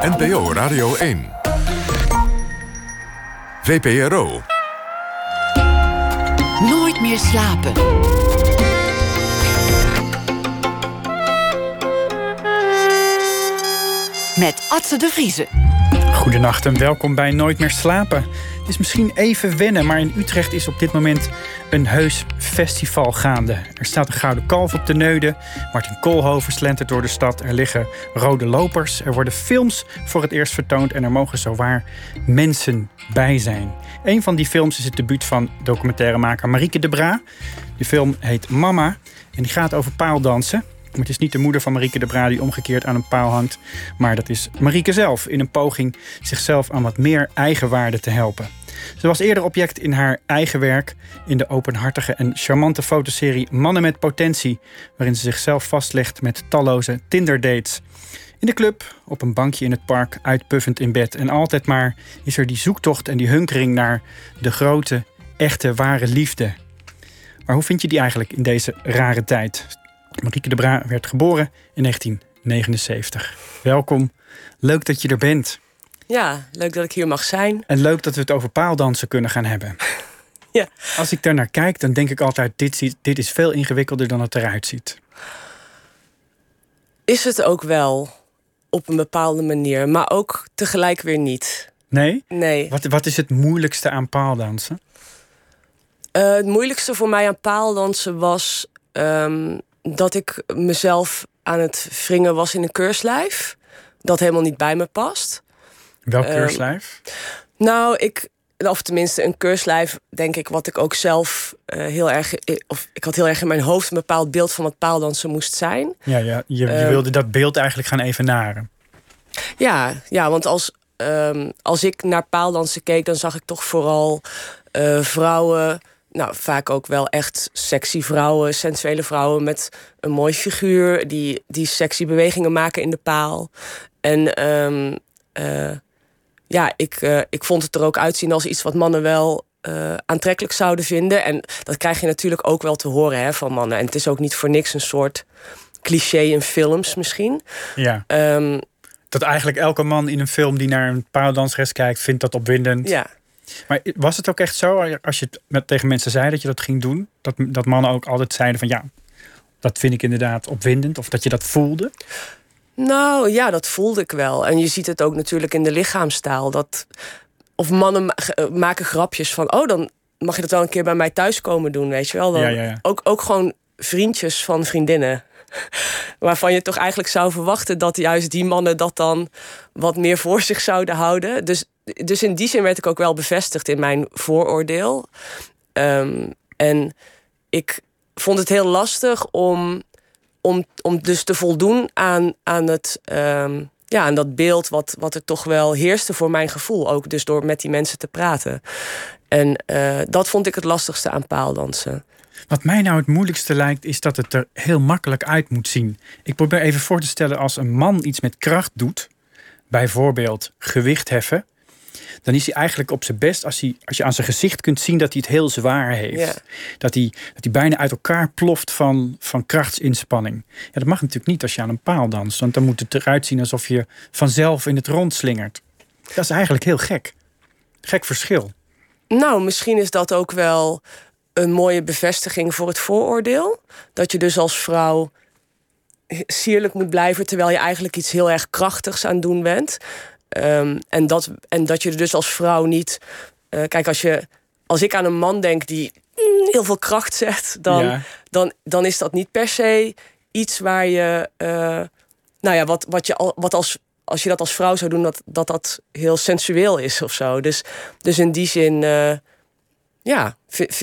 NPO Radio 1. VPRO. Nooit meer slapen. Met Atze de Vriezen. Goedenacht en welkom bij Nooit meer slapen. Het is misschien even wennen, maar in Utrecht is op dit moment een heus festival gaande. Er staat een gouden kalf op de neude. Martin Koolhoven slentert door de stad. Er liggen rode lopers. Er worden films voor het eerst vertoond. En er mogen zowaar mensen bij zijn. Een van die films is het debuut van documentairemaker Marieke de Bra. De film heet Mama. En die gaat over paaldansen. Maar het is niet de moeder van Marieke de Bra die omgekeerd aan een paal hangt. Maar dat is Marieke zelf in een poging zichzelf aan wat meer eigenwaarde te helpen. Ze was eerder object in haar eigen werk in de openhartige en charmante fotoserie Mannen met Potentie, waarin ze zichzelf vastlegt met talloze Tinder-dates. In de club, op een bankje in het park, uitpuffend in bed. En altijd maar is er die zoektocht en die hunkering naar de grote, echte, ware liefde. Maar hoe vind je die eigenlijk in deze rare tijd? Marieke de Bra werd geboren in 1979. Welkom, leuk dat je er bent. Ja, leuk dat ik hier mag zijn. En leuk dat we het over paaldansen kunnen gaan hebben. Ja. Als ik daar naar kijk, dan denk ik altijd: dit, dit is veel ingewikkelder dan het eruit ziet. Is het ook wel op een bepaalde manier, maar ook tegelijk weer niet. Nee? Nee. Wat, wat is het moeilijkste aan paaldansen? Eh, het moeilijkste voor mij aan paaldansen was ehm, dat ik mezelf aan het wringen was in een keurslijf. Dat helemaal niet bij me past. Welk Ehm, keurslijf? Nou, ik, of tenminste een keurslijf, denk ik, wat ik ook zelf eh, heel erg, of ik had heel erg in mijn hoofd een bepaald beeld van wat paaldansen moest zijn. Ja, ja je, je ehm, wilde dat beeld eigenlijk gaan evenaren. Ja, ja want als, ehm, als ik naar paaldansen keek, dan zag ik toch vooral eh, vrouwen. Nou, vaak ook wel echt sexy vrouwen, sensuele vrouwen met een mooi figuur, die, die sexy bewegingen maken in de paal. En eh, ja, ik, eh, ik vond het er ook uitzien als iets wat mannen wel eh, aantrekkelijk zouden vinden. En dat krijg je natuurlijk ook wel te horen hè, van mannen. En het is ook niet voor niks een soort cliché in films misschien. Ja. Ehm, Dat eigenlijk elke man in een film die naar een paaldansres kijkt, vindt dat opwindend. ja. Maar was het ook echt zo, als je het met, tegen mensen zei dat je dat ging doen, dat, dat mannen ook altijd zeiden van ja, dat vind ik inderdaad opwindend, of dat je dat voelde? Nou ja, dat voelde ik wel. En je ziet het ook natuurlijk in de lichaamstaal. Dat, of mannen ma- eh, maken grapjes van... oh, dan mag je dat wel een keer bij mij thuis komen doen, weet je wel. Dan Ja, ja, ja. Ook, ook gewoon vriendjes van vriendinnen. Waarvan je toch eigenlijk zou verwachten... dat juist die mannen dat dan wat meer voor zich zouden houden. Dus, dus in die zin werd ik ook wel bevestigd in mijn vooroordeel. Ehm, en ik vond het heel lastig om om, om dus te voldoen aan, aan, het, ehm, ja, aan dat beeld wat, wat er toch wel heerste voor mijn gevoel. Ook dus door met die mensen te praten. En eh, dat vond ik het lastigste aan paaldansen. Wat mij nou het moeilijkste lijkt, is dat het er heel makkelijk uit moet zien. Ik probeer even voor te stellen, als een man iets met kracht doet, bijvoorbeeld gewicht heffen, dan is hij eigenlijk op zijn best als, hij, als je aan zijn gezicht kunt zien dat hij het heel zwaar heeft. Ja. Dat, hij, dat hij bijna uit elkaar ploft van, van krachtsinspanning. Ja, dat mag natuurlijk niet als je aan een paal danst, want dan moet het eruit zien alsof je vanzelf in het rond slingert. Dat is eigenlijk heel gek. Gek verschil. Nou, misschien is dat ook wel een mooie bevestiging voor het vooroordeel. Dat je dus als vrouw sierlijk moet blijven terwijl je eigenlijk iets heel erg krachtigs aan het doen bent. Ehm, en, dat, en dat je er dus als vrouw niet. eh, kijk, als, je, als ik aan een man denk die mm, heel veel kracht zet, dan, Ja. dan, dan is dat niet per se iets waar je. eh, nou ja, wat, wat je al, wat als. Als je dat als vrouw zou doen, dat dat, dat heel sensueel is of zo. Dus, dus in die zin, eh, ja,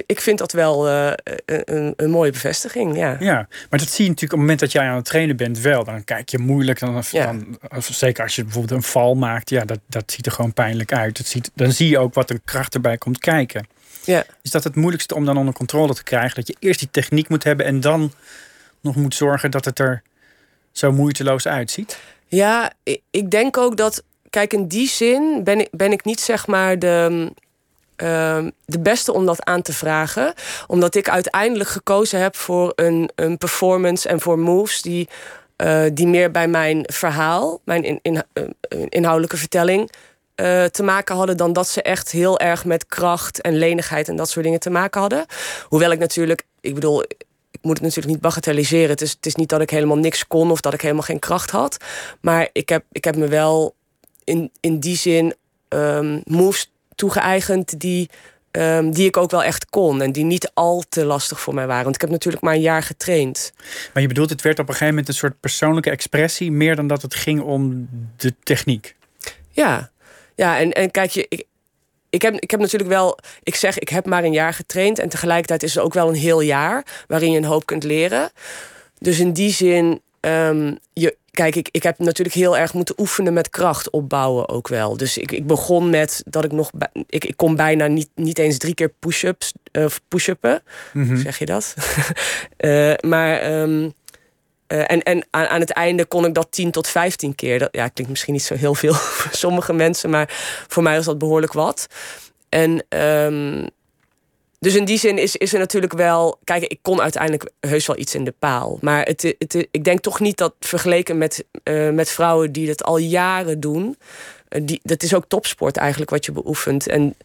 ik vind dat wel eh, een, een, mooie bevestiging. Ja. Ja, maar dat zie je natuurlijk op het moment dat jij aan het trainen bent wel. Dan kijk je moeilijk. Dan, Ja. dan, zeker als je bijvoorbeeld een val maakt. Ja, dat, dat ziet er gewoon pijnlijk uit. Het ziet, dan zie je ook wat een kracht erbij komt kijken. Ja. Is dat het moeilijkste om dan onder controle te krijgen? Dat je eerst die techniek moet hebben en dan nog moet zorgen dat het er zo moeiteloos uitziet? Ja, ik, ik denk ook dat. Kijk, in die zin ben ik, ben ik niet zeg maar de. Ehm, de beste om dat aan te vragen. Omdat ik uiteindelijk gekozen heb voor een, een performance en voor moves die eh, die meer bij mijn verhaal, mijn in, in, eh, inhoudelijke vertelling, eh, te maken hadden dan dat ze echt heel erg met kracht en lenigheid en dat soort dingen te maken hadden. Hoewel ik natuurlijk, ik bedoel, ik moet het natuurlijk niet bagatelliseren. Het is, het is niet dat ik helemaal niks kon of dat ik helemaal geen kracht had. Maar ik heb, ik heb me wel in, in die zin um, moves toegeëigend die, um, die ik ook wel echt kon. En die niet al te lastig voor mij waren. Want ik heb natuurlijk maar een jaar getraind. Maar je bedoelt, het werd op een gegeven moment een soort persoonlijke expressie, meer dan dat het ging om de techniek. Ja, ja en, en kijk, je, ik, ik heb, ik heb natuurlijk wel, ik zeg, ik heb maar een jaar getraind. En tegelijkertijd is het ook wel een heel jaar waarin je een hoop kunt leren. Dus in die zin, um, je, kijk, ik, ik heb natuurlijk heel erg moeten oefenen met kracht opbouwen ook wel. Dus ik, ik begon met dat ik nog, ik, ik kon bijna niet, niet eens drie keer push-ups of push-uppen. Mm Zeg je dat? uh, maar um, uh, en en aan, aan, het einde kon ik dat 10 tot 15 keer. Dat ja, klinkt misschien niet zo heel veel voor sommige mensen, maar voor mij was dat behoorlijk wat. En um, dus in die zin is, is er natuurlijk wel. Kijk, ik kon uiteindelijk heus wel iets in de paal. Maar het, het, ik denk toch niet dat vergeleken met, uh, met vrouwen die dat al jaren doen. Uh, die, dat is ook topsport eigenlijk wat je beoefent. En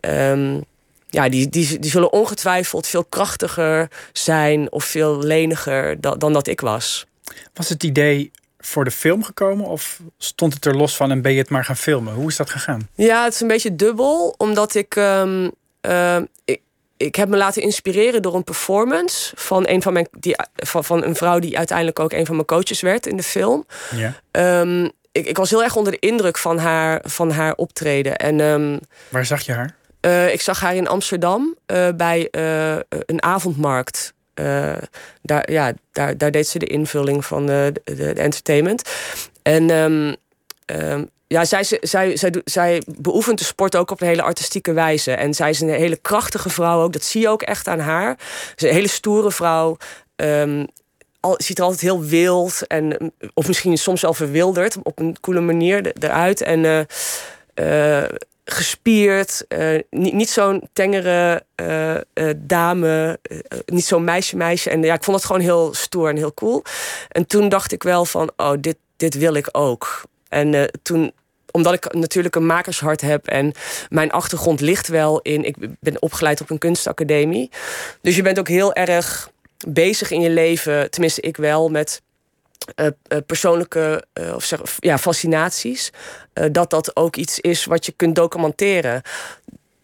um, ja, die, die, die zullen ongetwijfeld veel krachtiger zijn of veel leniger dan, dan dat ik was. Was het idee voor de film gekomen of stond het er los van en ben je het maar gaan filmen? Hoe is dat gegaan? Ja, het is een beetje dubbel, omdat ik. Um, uh, ik ik heb me laten inspireren door een performance van een van mijn die, van, van een vrouw die uiteindelijk ook een van mijn coaches werd in de film. Ja. Um, ik, ik was heel erg onder de indruk van haar, van haar optreden. En, um, Waar zag je haar? Uh, ik zag haar in Amsterdam uh, bij uh, een avondmarkt. daar, ja, daar, daar deed ze de invulling van de, de, de entertainment. En um, ja, zij, zij, zij, zij beoefent de sport ook op een hele artistieke wijze. En zij is een hele krachtige vrouw ook. Dat zie je ook echt aan haar. Ze is een hele stoere vrouw. Al, ziet er altijd heel wild en of misschien soms wel verwilderd op een coole manier eruit. En uh, gespierd, uh, niet, niet zo'n tengere dame, niet zo'n meisje meisje. En ja, ik vond het gewoon heel stoer en heel cool. En toen dacht ik wel van, oh, dit, dit wil ik ook. En toen omdat ik natuurlijk een makershart heb en mijn achtergrond ligt wel in. Ik ben opgeleid op een kunstacademie. Dus je bent ook heel erg bezig in je leven, tenminste ik wel, met uh, uh, persoonlijke uh, of zeg, ja, fascinaties. dat dat ook iets is wat je kunt documenteren.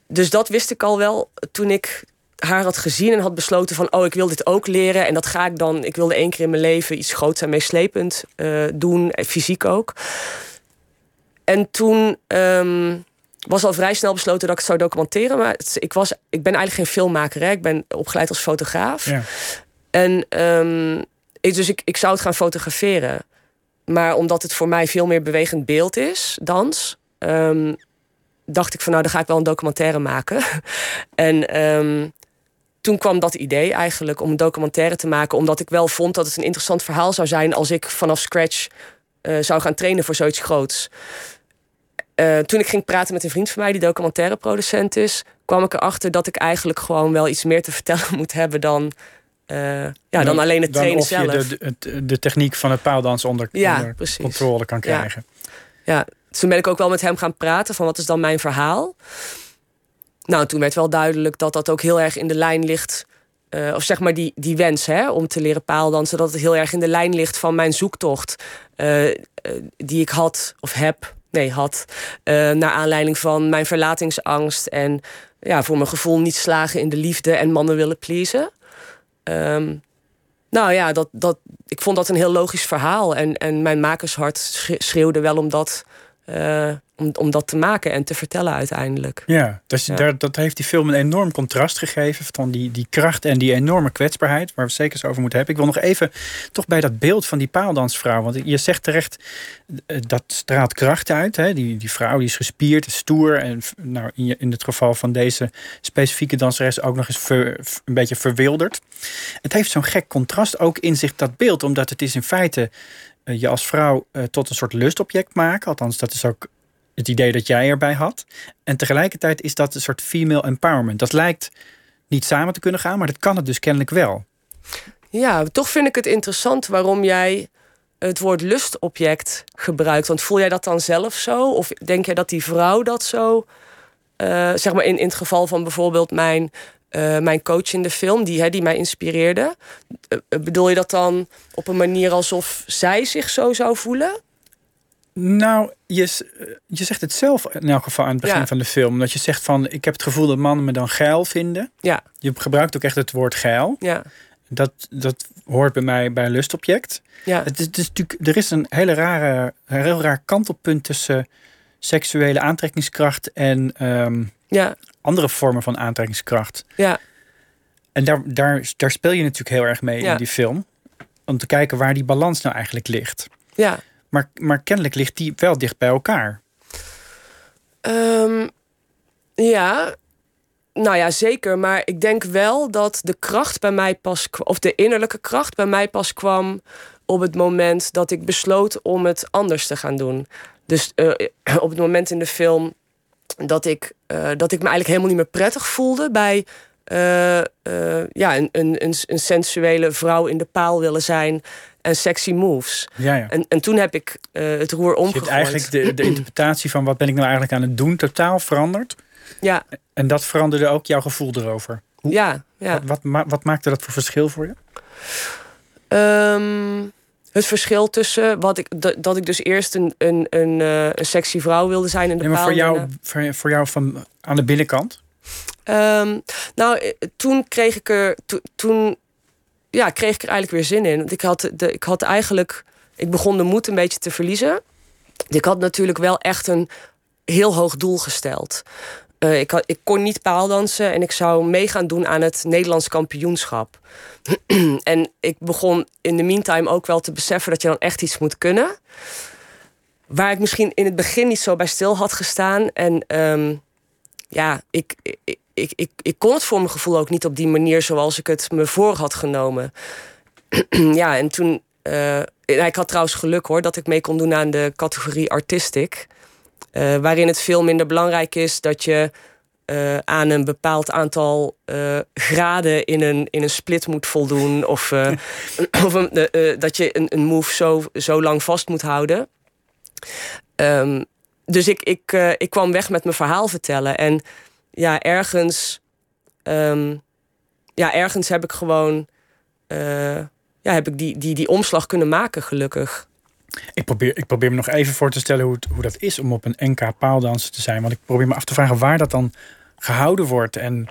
Dus dat wist ik al wel toen ik haar had gezien en had besloten van... oh, ik wil dit ook leren en dat ga ik dan... ik wilde één keer in mijn leven iets groots en meeslepend doen, fysiek ook. En toen um, was al vrij snel besloten dat ik het zou documenteren. Maar het, ik, was, ik ben eigenlijk geen filmmaker. Hè. Ik ben opgeleid als fotograaf. Ja. En um, ik, dus ik, ik zou het gaan fotograferen. Maar omdat het voor mij veel meer bewegend beeld is, dans... Um, dacht ik van nou, dan ga ik wel een documentaire maken. en toen kwam dat idee eigenlijk om een documentaire te maken. Omdat ik wel vond dat het een interessant verhaal zou zijn... als ik vanaf scratch uh, zou gaan trainen voor zoiets groots. Uh, toen ik ging praten met een vriend van mij, die documentaire producent is, kwam ik erachter dat ik eigenlijk gewoon wel iets meer te vertellen moet hebben dan, uh, ja, dan, dan, alleen het trainen zelf. Je de, de, de, techniek van het paaldans onder, ja, onder controle kan krijgen. Ja. ja, toen ben ik ook wel met hem gaan praten van wat is dan mijn verhaal. Nou, toen werd wel duidelijk dat dat ook heel erg in de lijn ligt. Uh, of zeg maar die, die wens hè, om te leren paaldansen, dat het heel erg in de lijn ligt van mijn zoektocht. Uh, die ik had of heb had. Uh, naar aanleiding van mijn verlatingsangst. En ja, voor mijn gevoel niet slagen in de liefde en mannen willen pleasen. Um, nou ja, dat, dat, ik vond dat een heel logisch verhaal. En, en mijn makershart schreeuwde wel om dat uh, om, om dat te maken en te vertellen uiteindelijk. Ja, dus Daar, dat heeft die film een enorm contrast gegeven van die, die kracht en die enorme kwetsbaarheid, waar we zeker eens over moeten hebben. Ik wil nog even toch bij dat beeld van die paaldansvrouw, want je zegt terecht, eh, dat straalt kracht uit. Hè? Die, die vrouw die is gespierd, stoer en nou, in, in het geval van deze specifieke danseres ook nog eens een beetje verwilderd. Het heeft zo'n gek contrast ook in zich, dat beeld, omdat het is in feite eh, je als vrouw uh, tot een soort lustobject maken. Althans, dat is ook het idee dat jij erbij had. En tegelijkertijd is dat een soort female empowerment. Dat lijkt niet samen te kunnen gaan, maar dat kan het dus kennelijk wel. Ja, toch vind ik het interessant waarom jij het woord lustobject gebruikt. Want voel jij dat dan zelf zo? Of denk jij dat die vrouw dat zo... eh, zeg maar in, in het geval van bijvoorbeeld mijn, eh, mijn coach in de film... die, hè, die mij inspireerde. eh, bedoel je dat dan op een manier alsof zij zich zo zou voelen? Nou, je, je zegt het zelf in elk geval aan het begin Ja. van de film. Dat je zegt van, ik heb het gevoel dat mannen me dan geil vinden. Ja, Je gebruikt ook echt het woord geil. ja, Dat, dat hoort bij mij bij een lustobject. ja. Het is, het is natuurlijk, er is een hele rare, een heel raar kantelpunt tussen seksuele aantrekkingskracht en ehm, Ja, andere vormen van aantrekkingskracht. ja, En daar, daar, daar speel je natuurlijk heel erg mee Ja. in die film. Om te kijken waar die balans nou eigenlijk ligt. ja. Maar, maar kennelijk ligt die wel dicht bij elkaar. Ehm, ja, nou ja, zeker. Maar ik denk wel dat de kracht bij mij pas of de innerlijke kracht bij mij pas kwam op het moment dat ik besloot om het anders te gaan doen. Dus eh, op het moment in de film dat ik, eh, dat ik me eigenlijk helemaal niet meer prettig voelde bij eh, ja, een, een, een sensuele vrouw in de paal willen zijn en sexy moves. Ja, ja. En, en toen heb ik eh, het roer Dus je omgegooid. hebt eigenlijk de, de interpretatie van wat ben ik nou eigenlijk aan het doen totaal veranderd. Ja, En dat veranderde ook jouw gevoel erover. ja, ja. Wat, wat, ma- wat maakte dat voor verschil voor je? Ehm, het verschil tussen wat ik, dat, dat ik dus eerst een, een, een, eh, een sexy vrouw wilde zijn in de Nee, maar voor en, jou, voor, voor jou van aan de binnenkant? eh, ehm, nou, eh, toen kreeg ik er, to- toen, ja, kreeg ik er eigenlijk weer zin in. Want ik had, de, ik had eigenlijk, ik begon de moed een beetje te verliezen. Ik had natuurlijk wel echt een heel hoog doel gesteld. Eh, ik, ik kon niet paaldansen en ik zou mee gaan doen aan het Nederlands kampioenschap. en ik begon in de meantime ook wel te beseffen dat je dan echt iets moet kunnen. Waar ik misschien in het begin niet zo bij stil had gestaan. En ehm, ja, ik, ik, ik, ik kon het voor mijn gevoel ook niet op die manier zoals ik het me voor had genomen. ja, en toen. eh, ik had trouwens geluk hoor dat ik mee kon doen aan de categorie artistic. Eh, waarin het veel minder belangrijk is dat je eh, aan een bepaald aantal graden in een, in een split moet voldoen. Of, of dat je een, een move zo, zo lang vast moet houden. Ehm, dus ik, ik, ik kwam weg met mijn verhaal vertellen. En ja, ergens, ehm, ja, ergens heb ik gewoon eh, ja, heb ik die, die, die omslag kunnen maken, gelukkig. Ik probeer, ik probeer me nog even voor te stellen hoe, het, hoe dat is om op een NK paaldanser te zijn. Want ik probeer me af te vragen waar dat dan gehouden wordt. En,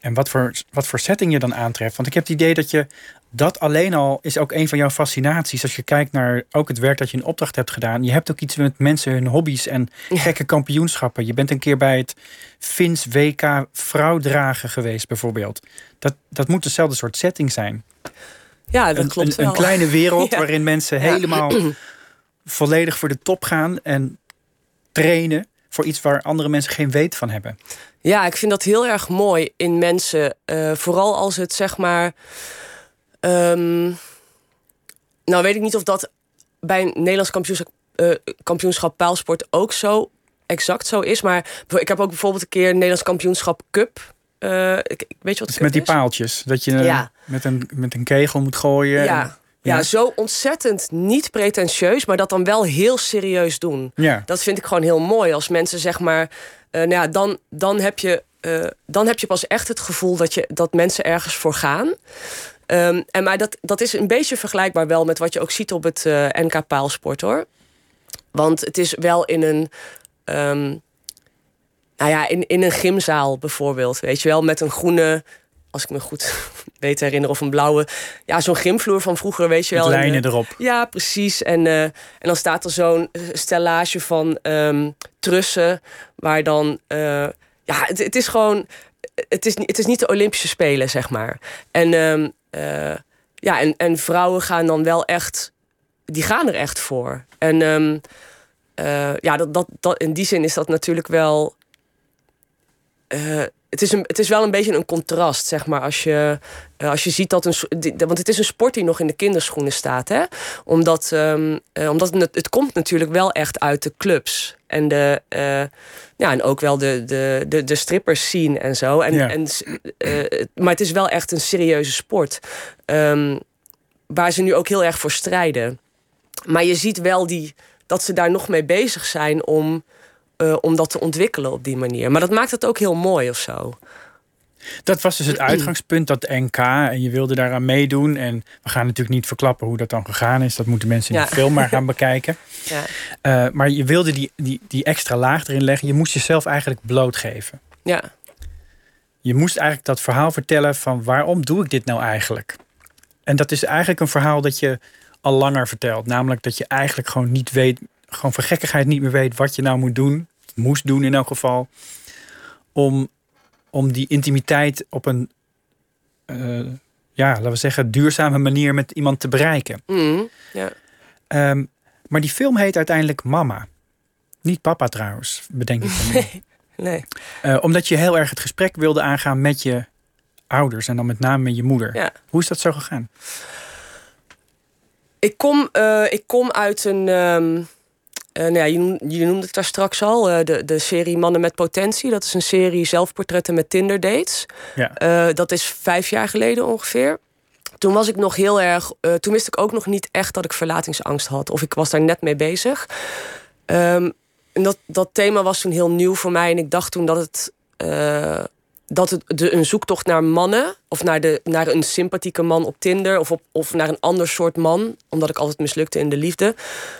en wat, voor, wat voor setting je dan aantreft. Want ik heb het idee dat je dat alleen al is ook een van jouw fascinaties. Als je kijkt naar ook het werk dat je in opdracht hebt gedaan. Je hebt ook iets met mensen hun hobby's en gekke kampioenschappen. Je bent een keer bij het Fins WK vrouwdragen geweest bijvoorbeeld. Dat, dat moet dezelfde soort setting zijn. Ja, dat Een, klopt een, wel. een kleine wereld Ja. waarin mensen Ja. helemaal volledig voor de top gaan en trainen voor iets waar andere mensen geen weet van hebben. Ja, ik vind dat heel erg mooi in mensen. eh, vooral als het zeg maar. ehm, nou, weet ik niet of dat bij een Nederlands kampioenschap, eh, kampioenschap paalsport ook zo exact zo is. Maar ik heb ook bijvoorbeeld een keer een Nederlands kampioenschap cup. eh, ik, weet je wat Dus met die is? paaltjes, dat je Ja. met, een, met een kegel moet gooien. Ja. En- Ja. Ja. zo ontzettend niet pretentieus, maar dat dan wel heel serieus doen. ja. Dat vind ik gewoon heel mooi. Als mensen zeg maar. eh, nou ja, dan, dan, heb je, eh, dan heb je pas echt het gevoel dat, je, dat mensen ergens voor gaan. Ehm, en maar dat, dat is een beetje vergelijkbaar wel met wat je ook ziet op het eh, NK Paalsport hoor. Want het is wel in een. ehm, nou ja, in, in een gymzaal bijvoorbeeld. Weet je wel, met een groene. Als ik me goed weet te herinneren, of een blauwe. Ja, zo'n gymvloer van vroeger, weet je wel. lijnen eh, erop. ja, precies. En, eh, en dan staat er zo'n eh, stellage van ehm, trussen. Waar dan. ja, het, het is gewoon. Het is, niet- het is niet de Olympische Spelen, zeg maar. En, ehm, eh, ja, en, en vrouwen gaan dan wel echt. Die gaan er echt voor. En ehm, eh, ja, dat, dat, dat, in die zin is dat natuurlijk wel. Het, is een, het is wel een beetje een contrast, zeg maar. Als je, eh, als je ziet dat een. Want het is een sport die nog in de kinderschoenen staat, hè? Omdat, ehm, eh, omdat het, het komt natuurlijk wel echt uit de clubs. En, de, eh, ja, en ook wel de, de, de, de strippers zien en zo. En, Ja. en, het- maar het is wel echt een serieuze sport. ehm, waar ze nu ook heel erg voor strijden. maar je ziet wel die, dat ze daar nog mee bezig zijn om, eh, om dat te ontwikkelen op die manier. Maar dat maakt het ook heel mooi of zo. Dat was dus het uitgangspunt, dat NK. En je wilde daaraan meedoen. En we gaan natuurlijk niet verklappen hoe dat dan gegaan is. Dat moeten mensen in Ja. de film maar gaan bekijken. Ja. Eh, maar je wilde die, die, die extra laag erin leggen. Je moest jezelf eigenlijk blootgeven. Ja. Je moest eigenlijk dat verhaal vertellen van waarom doe ik dit nou eigenlijk? En dat is eigenlijk een verhaal dat je al langer vertelt. Namelijk dat je eigenlijk gewoon niet weet, gewoon voor gekkigheid niet meer weet wat je nou moet doen. Moest doen in elk geval. Om, om die intimiteit op een, eh, ja, laten we zeggen, duurzame manier met iemand te bereiken. Ja. Ehm, maar die film heet uiteindelijk Mama. Niet papa trouwens, bedenk ik dan. nu. Nee. Eh, omdat je heel erg het gesprek wilde aangaan met je ouders en dan met name met je moeder. Ja. Hoe is dat zo gegaan? Ik kom, eh, ik kom uit een. ehm, eh, nou ja, noemde het daar straks al, eh, de, de serie Mannen met Potentie. Dat is een serie zelfportretten met Tinder dates. Ja. Eh, dat is vijf jaar geleden ongeveer. Toen was ik nog heel erg. toen wist ik ook nog niet echt dat ik verlatingsangst had. Of ik was daar net mee bezig. Ehm, en dat, dat thema was toen heel nieuw voor mij. En ik dacht toen dat het. Dat het de, een zoektocht naar mannen, of naar, de, naar een sympathieke man op Tinder, of, op, of naar een ander soort man, omdat ik altijd mislukte in de liefde,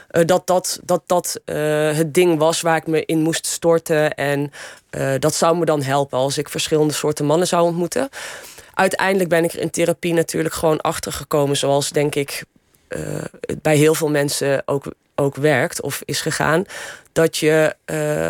eh, dat dat, dat, dat eh, het ding was waar ik me in moest storten. En eh, dat zou me dan helpen als ik verschillende soorten mannen zou ontmoeten. Uiteindelijk ben ik er in therapie natuurlijk gewoon achter gekomen, zoals denk ik het bij heel veel mensen ook, ook werkt of is gegaan. Dat je,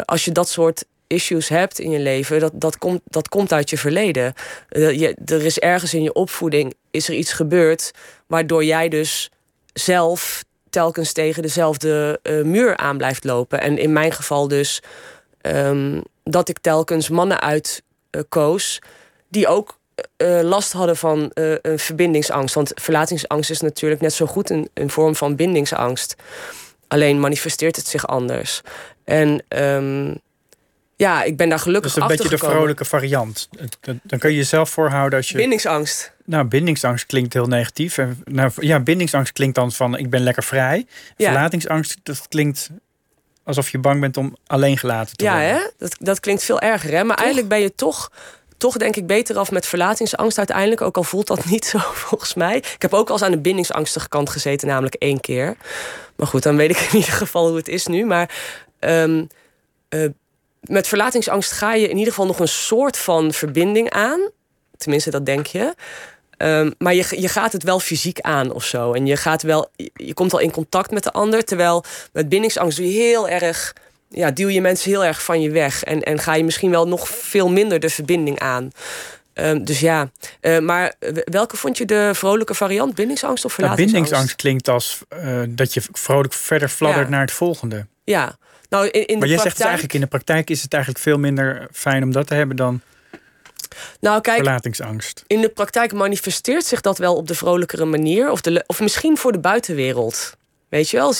als je dat soort issues hebt in je leven, dat, dat, komt, dat komt uit je verleden. Eh, je, er is ergens in je opvoeding is er iets gebeurd waardoor jij dus zelf telkens tegen dezelfde eh, muur aan blijft lopen. En in mijn geval dus ehm, dat ik telkens mannen uitkoos die ook eh, last hadden van eh, een verbindingsangst. Want verlatingsangst is natuurlijk net zo goed een, een vorm van bindingsangst. Alleen manifesteert het zich anders. En ehm, ja, ik ben daar gelukkig Dat is een beetje de vrolijke variant. Dan kun je jezelf voorhouden als je. Bindingsangst. Nou, bindingsangst klinkt heel negatief. En, nou, ja, bindingsangst klinkt dan van ik ben lekker vrij. Ja. Verlatingsangst, dat klinkt alsof je bang bent om alleen gelaten te Ja, worden. hè? Dat, dat klinkt veel erger, hè? Maar eigenlijk ben je toch, toch, denk ik, beter af met verlatingsangst uiteindelijk. Ook al voelt dat niet zo, volgens mij. Ik heb ook al eens aan de bindingsangstige kant gezeten, namelijk één keer. Maar goed, dan weet ik in ieder geval hoe het is nu. Maar ehm, eh, met verlatingsangst ga je in ieder geval nog een soort van verbinding aan. Tenminste, dat denk je. Ehm, maar je, je gaat het wel fysiek aan of zo. En je, gaat wel, je, komt al in contact met de ander. Terwijl met bindingsangst doe je heel erg. Ja, duw je mensen heel erg van je weg. En, en ga je misschien wel nog veel minder de verbinding aan. Ehm, dus ja, Eh, maar welke vond je de vrolijke variant? Bindingsangst of Nou, verlatingsangst? bindingsangst klinkt als eh, dat je vrolijk verder fladdert Ja. naar het volgende. Ja, nou in, in Maar de jij zegt praktijk... dus eigenlijk in de praktijk is het eigenlijk veel minder fijn om dat te hebben dan Nou kijk, verlatingsangst. in de praktijk manifesteert zich dat wel op de vrolijkere manier. Of, de, of misschien voor de buitenwereld. Weet je wel?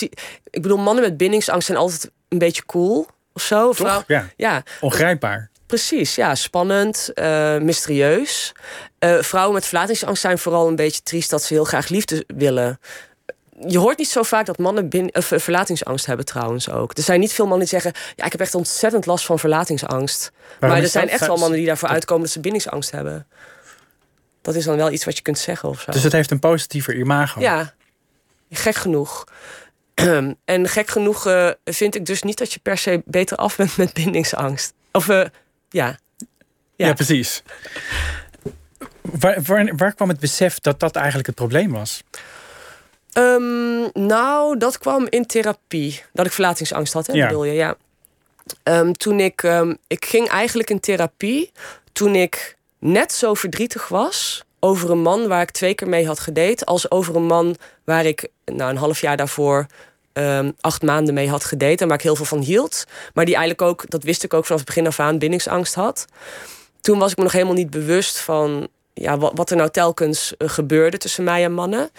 Ik bedoel, mannen met bindingsangst zijn altijd een beetje cool of zo. Toch? Ja, ja, ongrijpbaar. precies. Ja, spannend, eh, mysterieus. Eh, vrouwen met verlatingsangst zijn vooral een beetje triest dat ze heel graag liefde willen. Je hoort niet zo vaak dat mannen bin, eh, verlatingsangst hebben trouwens ook. Er zijn niet veel mannen die zeggen... ja, ik heb echt ontzettend last van verlatingsangst. maar er zijn echt wel mannen die daarvoor uitkomen dat ze bindingsangst hebben. Dat is dan wel iets wat je kunt zeggen of zo. Dus het heeft een positiever imago. Ja, gek genoeg. en gek genoeg eh, vind ik dus niet dat je per se beter af bent met bindingsangst. Of eh, ja. Ja, Ja. precies. Waar, waar, waar kwam het besef dat dat eigenlijk het probleem was? Ehm, nou, dat kwam in therapie. Dat ik verlatingsangst had, hè, Ja. bedoel je? Ja. Ehm, toen ik... ehm, ik ging eigenlijk in therapie toen ik net zo verdrietig was... over een man waar ik twee keer mee had gedate... als over een man waar ik nou, een half jaar daarvoor... acht maanden mee had gedate en waar ik heel veel van hield. Maar die eigenlijk ook, dat wist ik ook vanaf het begin af aan, bindingsangst had. Toen was ik me nog helemaal niet bewust van ja, wat, wat er nou telkens eh, gebeurde tussen mij en mannen.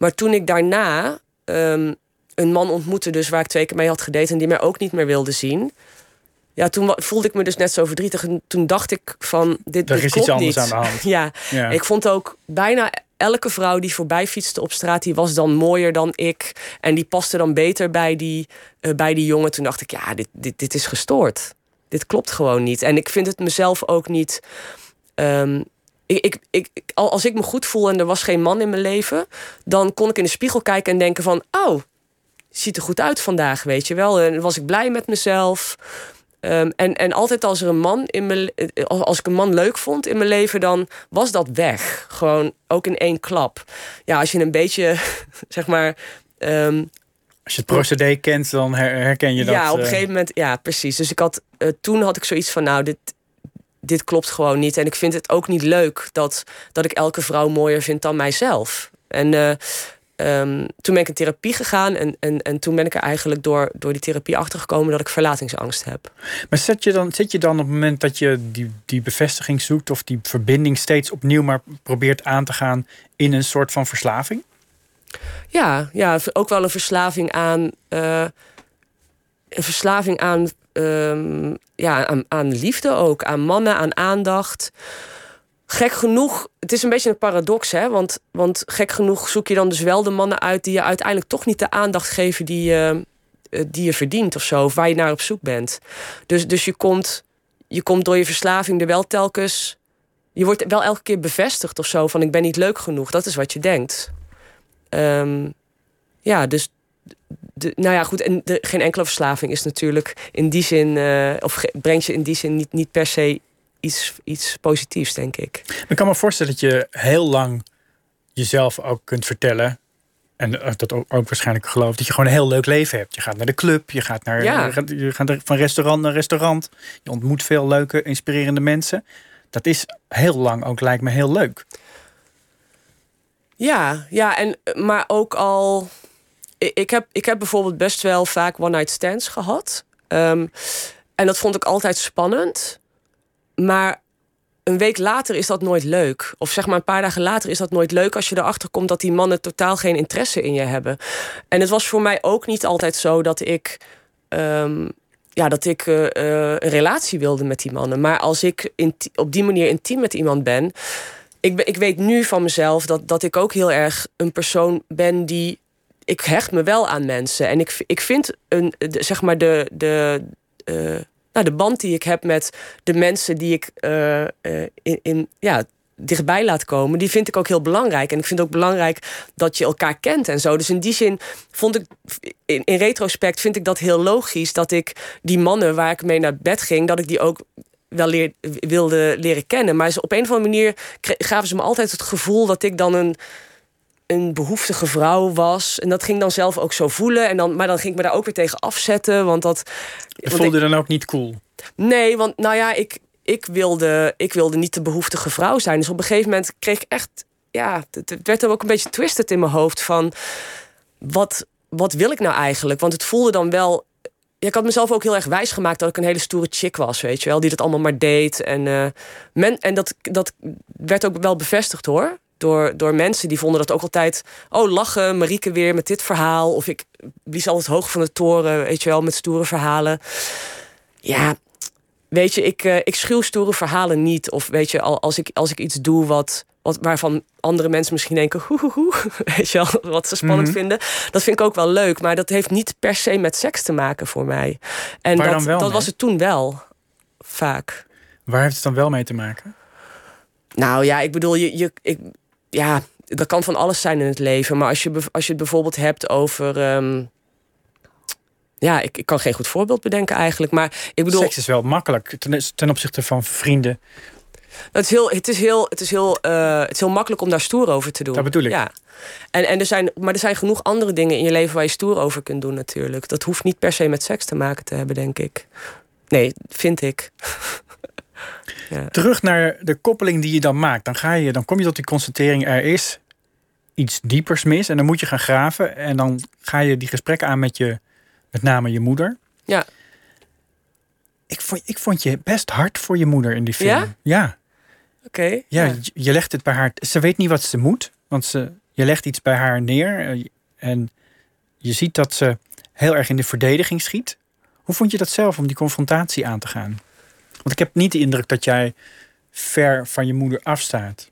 Maar toen ik daarna ehm, een man ontmoette, dus waar ik twee keer mee had gedate en die mij ook niet meer wilde zien. ja, toen voelde ik me dus net zo verdrietig. En toen dacht ik van, dit, Er dit is klopt iets anders niet. aan de hand. ja, Ja. ik vond ook bijna elke vrouw die voorbij fietste op straat, die was dan mooier dan ik. En die paste dan beter bij die, eh, bij die jongen. Toen dacht ik, ja, dit, dit, dit is gestoord. Dit klopt gewoon niet. En ik vind het mezelf ook niet. ehm, ik, ik, ik, ik- al- als ik me goed voel en er was geen man in mijn leven, dan kon ik in de spiegel kijken en denken van, oh, ziet er goed uit vandaag, weet je wel. En was ik blij met mezelf. Ehm, en, en altijd als er een man in mijn eh, als ik een man leuk vond in mijn leven, dan was dat weg. Gewoon ook in één klap. Ja, als je een beetje, zeg maar. ehm, Als je het procedé kent, dan her- herken je dat. ja, op een eh, gegeven moment, ja, precies. Dus ik had, eh, toen had ik zoiets van, nou, dit, dit klopt gewoon niet. En ik vind het ook niet leuk dat, dat ik elke vrouw mooier vind dan mijzelf. En eh, ehm, toen ben ik in therapie gegaan en, en, en toen ben ik er eigenlijk door, door die therapie achtergekomen dat ik verlatingsangst heb. Maar zit je, dan, zit je dan op het moment dat je die, die bevestiging zoekt of die verbinding steeds opnieuw maar probeert aan te gaan in een soort van verslaving? Ja, ja, ook wel een verslaving aan. eh, een verslaving aan, ehm, ja, aan, aan liefde ook. Aan mannen, aan aandacht. Gek genoeg, het is een beetje een paradox, hè? Want, want gek genoeg zoek je dan dus wel de mannen uit die je uiteindelijk toch niet de aandacht geven die je, eh, die je verdient of zo, of waar je naar op zoek bent. Dus, dus je, komt, je komt door je verslaving er wel telkens. Je wordt wel elke keer bevestigd of zo van ik ben niet leuk genoeg. Dat is wat je denkt. Ehm, ja, dus. De, nou ja, goed. En de, geen enkele verslaving is natuurlijk in die zin. eh, of brengt je in die zin niet, niet per se iets, iets positiefs, denk ik. Ik kan me voorstellen dat je heel lang jezelf ook kunt vertellen. En eh, dat ook, ook waarschijnlijk gelooft. Dat je gewoon een heel leuk leven hebt. Je gaat naar de club. Je gaat, naar, Ja. je gaat, je gaat van restaurant naar restaurant. Je ontmoet veel leuke, inspirerende mensen. Dat is heel lang ook, lijkt me heel leuk. Ja, ja en, maar ook al. Ik, heb, ik heb bijvoorbeeld best wel vaak one-night stands gehad. Ehm, en dat vond ik altijd spannend. Maar een week later is dat nooit leuk. Of zeg maar een paar dagen later is dat nooit leuk als je erachter komt dat die mannen totaal geen interesse in je hebben. En het was voor mij ook niet altijd zo dat ik. ehm, ja, dat ik eh, eh, een relatie wilde met die mannen. Maar als ik op die manier intiem met iemand ben. Ik, ik weet nu van mezelf dat, dat ik ook heel erg een persoon ben die. Ik hecht me wel aan mensen. En ik, ik vind een, de, zeg maar de, de, eh, nou, de band die ik heb met de mensen die ik eh, eh, in, in, ja, dichtbij laat komen, die vind ik ook heel belangrijk. En ik vind ook belangrijk dat je elkaar kent en zo. Dus in die zin vond ik, in, in retrospect vind ik dat heel logisch dat ik die mannen waar ik mee naar bed ging, dat ik die ook wel leer, wilde leren kennen. Maar ze, op een of andere manier gaven ze me altijd het gevoel dat ik dan een, een behoeftige vrouw was. En dat ging dan zelf ook zo voelen. En dan, maar dan ging ik me daar ook weer tegen afzetten. Want dat. Het voelde dan ook niet cool. Nee, want nou ja, ik, ik, wilde, ik wilde niet de behoeftige vrouw zijn. Dus op een gegeven moment kreeg ik echt. Ja, het, werd ook een beetje twisted in mijn hoofd van. Wat, wat wil ik nou eigenlijk? Want het voelde dan wel. Ja, ik had mezelf ook heel erg wijs gemaakt dat ik een hele stoere chick was, weet je wel, die dat allemaal maar deed. En, eh, men, en dat, dat werd ook wel bevestigd hoor. Door, door mensen die vonden dat ook altijd. Oh, lachen, Marieke weer met dit verhaal. Of ik blies altijd hoog van de toren, weet je wel, met stoere verhalen. Ja, weet je, ik, eh, ik schuw stoere verhalen niet. Of weet je, al- als ik, als ik iets doe wat, wat, waarvan andere mensen misschien denken... Hoe, hoe, hoe, weet je wel, wat ze spannend Mhm. vinden. Dat vind ik ook wel leuk. Maar dat heeft niet per se met seks te maken voor mij. En Waar dat, wel dat was het toen wel. Vaak. Waar heeft het dan wel mee te maken? Nou ja, ik bedoel, je, je, ik, ja, dat kan van alles zijn in het leven. Maar als je, als je het bijvoorbeeld hebt over. ehm, ja, ik, ik kan geen goed voorbeeld bedenken eigenlijk. Maar ik bedoel, Seks is wel makkelijk ten, ten opzichte van vrienden. het is heel, het is heel, het is heel, eh, het is heel makkelijk om daar stoer over te doen. Dat bedoel ik. Ja. En, en er zijn, maar er zijn genoeg andere dingen in je leven waar je stoer over kunt doen, natuurlijk. Dat hoeft niet per se met seks te maken te hebben, denk ik. Nee, vind ik. ja. Terug naar de koppeling die je dan maakt. Dan, ga je, dan kom je tot die constatering, er is iets diepers mis. En dan moet je gaan graven. En dan ga je die gesprekken aan met je, met name je moeder. Ja. Ik vond, ik vond je best hard voor je moeder in die film. Ja? Ja, Oké. ja, ja. Je, je legt het bij haar. Ze weet niet wat ze moet. Want ze, je legt iets bij haar neer. eh, En je ziet dat ze heel erg in de verdediging schiet. Hoe vond je dat zelf om die confrontatie aan te gaan? Want ik heb niet de indruk dat jij ver van je moeder afstaat.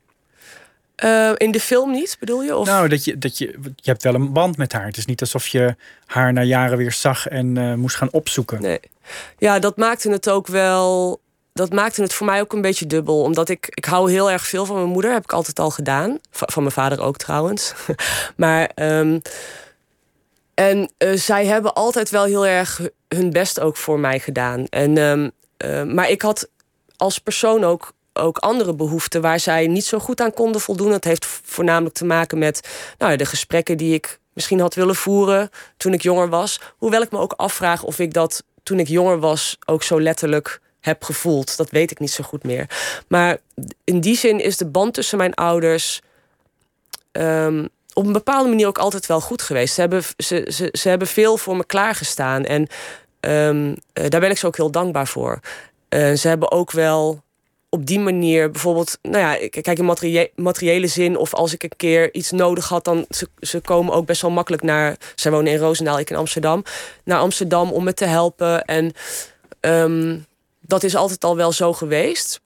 Uh, in de film niet, bedoel je? Of? Nou, dat je, dat je, je hebt wel een band met haar. Het is niet alsof je haar na jaren weer zag en uh, moest gaan opzoeken. Nee. Ja, dat maakte het ook wel. Dat maakte het voor mij ook een beetje dubbel. Omdat ik, ik hou heel erg veel van mijn moeder. Heb ik altijd al gedaan. Van mijn vader ook trouwens. maar. Um, en uh, zij hebben altijd wel heel erg hun best ook voor mij gedaan. En, um, uh, maar ik had als persoon ook ook andere behoeften waar zij niet zo goed aan konden voldoen. Dat heeft voornamelijk te maken met nou, de gesprekken die ik misschien had willen voeren toen ik jonger was. Hoewel ik me ook afvraag of ik dat toen ik jonger was ook zo letterlijk heb gevoeld. Dat weet ik niet zo goed meer. Maar in die zin is de band tussen mijn ouders. Um, op een bepaalde manier ook altijd wel goed geweest. Ze hebben, ze, ze, ze hebben veel voor me klaargestaan. En um, daar ben ik ze ook heel dankbaar voor. Uh, ze hebben ook wel op die manier bijvoorbeeld, nou ja, kijk in materiële zin, of als ik een keer iets nodig had, dan ze, ze komen ook best wel makkelijk naar. Zij wonen in Roosendaal, ik in Amsterdam, naar Amsterdam om me te helpen. En um, dat is altijd al wel zo geweest.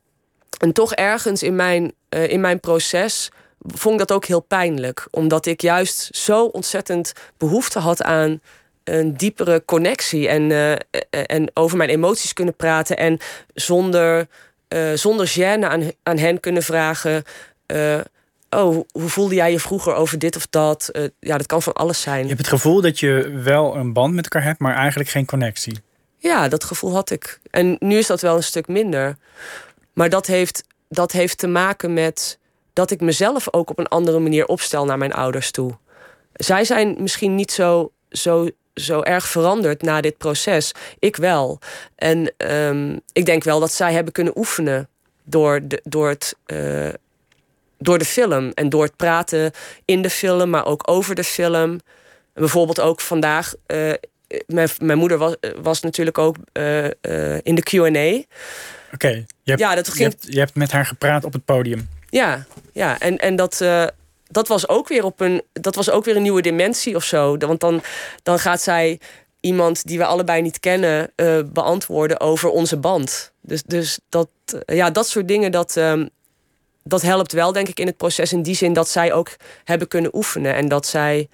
En toch ergens in mijn, uh, in mijn proces vond ik dat ook heel pijnlijk, omdat ik juist zo ontzettend behoefte had aan een diepere connectie en, uh, en over mijn emoties kunnen praten en zonder uh, zonder gêne aan, aan hen kunnen vragen. Uh, oh, hoe voelde jij je vroeger over dit of dat? Ja, dat kan van alles zijn. Je hebt het gevoel dat je wel een band met elkaar hebt, maar eigenlijk geen connectie. Ja, dat gevoel had ik. En nu is dat wel een stuk minder. Maar dat heeft, dat heeft te maken met dat ik mezelf ook op een andere manier opstel naar mijn ouders toe. Zij zijn misschien niet zo, zo zo erg veranderd na dit proces. Ik wel. En um, ik denk wel dat zij hebben kunnen oefenen door, de, door, het, uh, door de film. En door het praten in de film, maar ook over de film. bijvoorbeeld ook vandaag. Uh, mijn, mijn moeder was, was natuurlijk ook uh, in de QA. Oké, okay. ja, dat ging... je, hebt, je hebt met haar gepraat op het podium. Ja, ja. en, en dat, dat was ook weer op een, dat was ook weer een nieuwe dimensie of zo. Want dan, dan gaat zij iemand die we allebei niet kennen uh, beantwoorden over onze band. Dus, dus dat, uh, ja, dat soort dingen, dat, um, dat helpt wel, denk ik, in het proces. In die zin dat zij ook hebben kunnen oefenen. En dat zij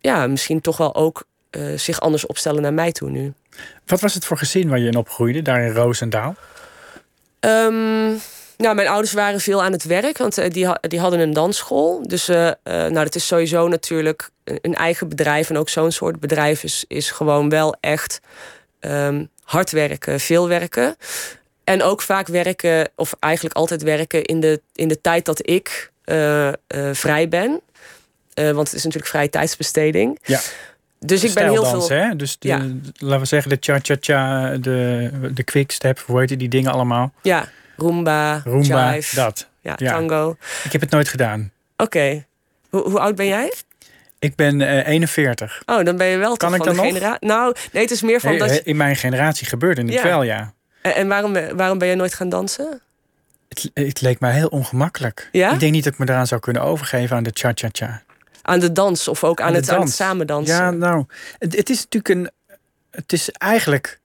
ja, misschien toch wel ook uh, zich anders opstellen naar mij toe nu. Wat was het voor gezin waar je in opgroeide, daar in Roosendaal? Um, nou, mijn ouders waren veel aan het werk, want uh, die, die hadden een dansschool. Dus uh, uh, nou, dat is sowieso natuurlijk een eigen bedrijf. En ook zo'n soort bedrijf is, is gewoon wel echt um, hard werken, veel werken. En ook vaak werken, of eigenlijk altijd werken in de, in de tijd dat ik vrij ben. want het is natuurlijk vrije tijdsbesteding. Ja. Dus ik ben heel veel. Hè? Dus de, ja. laten we zeggen, de cha-cha-cha, de, de quickstep, hoe heet die dingen allemaal? Ja. Roomba, Roomba jive. dat. Ja, tango. Ik heb het nooit gedaan. Oké. Okay. Hoe, hoe oud ben jij? Ik ben uh, 41. Oh, dan ben je wel kan toch ik van dan de generatie. Nou, nee, het is meer van dat. In mijn generatie gebeurde het ja. wel, ja. En, en, waarom, waarom ben je nooit gaan dansen? Het, het, leek mij heel ongemakkelijk. Ja? Ik denk niet dat ik me eraan zou kunnen overgeven aan de cha-cha-cha. Aan de dans of ook aan, aan, het, dans. aan het samen dansen? Ja, nou, het, het is natuurlijk een. Het is eigenlijk.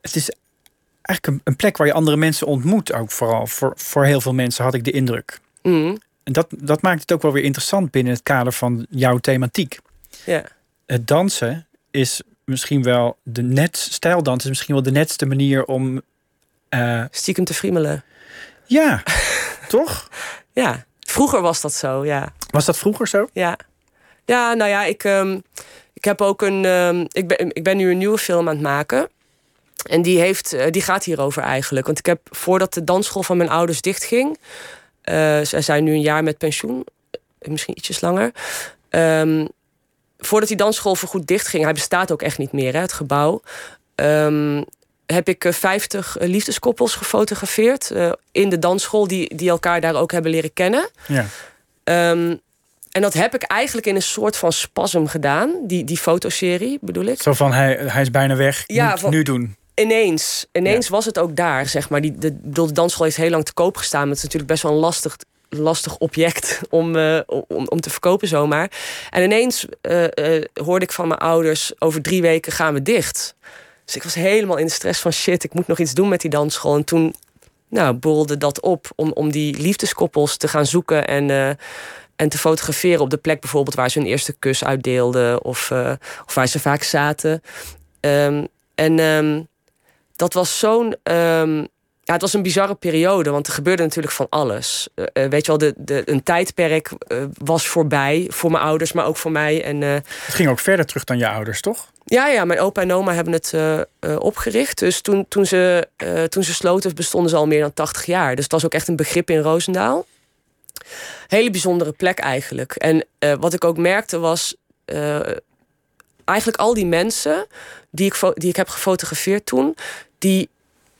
Het is eigenlijk een, een, plek waar je andere mensen ontmoet. Ook vooral voor, voor heel veel mensen had ik de indruk. Mm. En dat, dat maakt het ook wel weer interessant binnen het kader van jouw thematiek. Ja. Het dansen is misschien wel de net stijldans is misschien wel de netste manier om uh, stiekem te friemelen. Ja, toch? Ja, vroeger was dat zo. Ja. Was dat vroeger zo? Ja. Ja, nou ja, ik, um, ik heb ook een. Um, ik, ben, ik ben nu een nieuwe film aan het maken. En die, heeft, die gaat hierover eigenlijk. Want ik heb voordat de dansschool van mijn ouders dichtging. Uh, zij zijn nu een jaar met pensioen, misschien ietsjes langer. Um, voordat die dansschool voorgoed dichtging, hij bestaat ook echt niet meer, hè, het gebouw. Um, heb ik 50 liefdeskoppels gefotografeerd uh, in de dansschool, die, die elkaar daar ook hebben leren kennen. Ja. Um, en dat heb ik eigenlijk in een soort van spasm gedaan, die, die fotoserie bedoel ik. Zo van hij, hij is bijna weg, ja, moet van, nu doen ineens, ineens ja. was het ook daar, zeg maar. Die, de, de dansschool heeft heel lang te koop gestaan. Maar het is natuurlijk best wel een lastig, lastig object om, uh, om, om te verkopen zomaar. En ineens uh, uh, hoorde ik van mijn ouders... over drie weken gaan we dicht. Dus ik was helemaal in de stress van shit, ik moet nog iets doen met die dansschool. En toen nou, borrelde dat op om, om die liefdeskoppels te gaan zoeken en, en te fotograferen op de plek bijvoorbeeld waar ze hun eerste kus uitdeelden of, uh, of waar ze vaak zaten. Um, en um, dat was zo'n. Um, ja, het was een bizarre periode, want er gebeurde natuurlijk van alles. Uh, weet je wel, de, de, een tijdperk uh, was voorbij voor mijn ouders, maar ook voor mij. En, het ging ook verder terug dan je ouders, toch? Ja, ja, mijn opa en oma hebben het uh, uh, opgericht. Dus toen, toen, ze, uh, toen ze sloten, bestonden ze al meer dan 80 jaar. Dus het was ook echt een begrip in Roosendaal. Hele bijzondere plek eigenlijk. En wat ik ook merkte was... eigenlijk al die mensen die ik, die ik heb gefotografeerd toen... die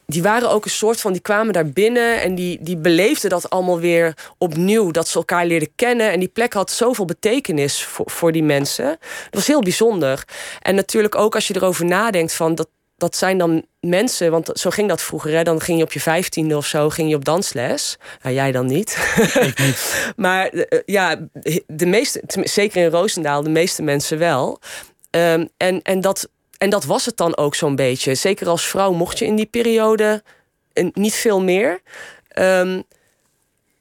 die waren ook een soort van, die kwamen daar binnen en die, die beleefden dat allemaal weer opnieuw. Dat ze elkaar leerden kennen. En die plek had zoveel betekenis voor, voor die mensen. Dat was heel bijzonder. En natuurlijk ook als je erover nadenkt van dat, dat zijn dan mensen, want zo ging dat vroeger. Hè? Dan ging je op je vijftiende of zo ging je op dansles. Nou, jij dan niet. Maar eh, ja, de meeste, zeker in Roosendaal, de meeste mensen wel. Um, en, en dat en dat was het dan ook zo'n beetje. Zeker als vrouw mocht je in die periode niet veel meer. Um,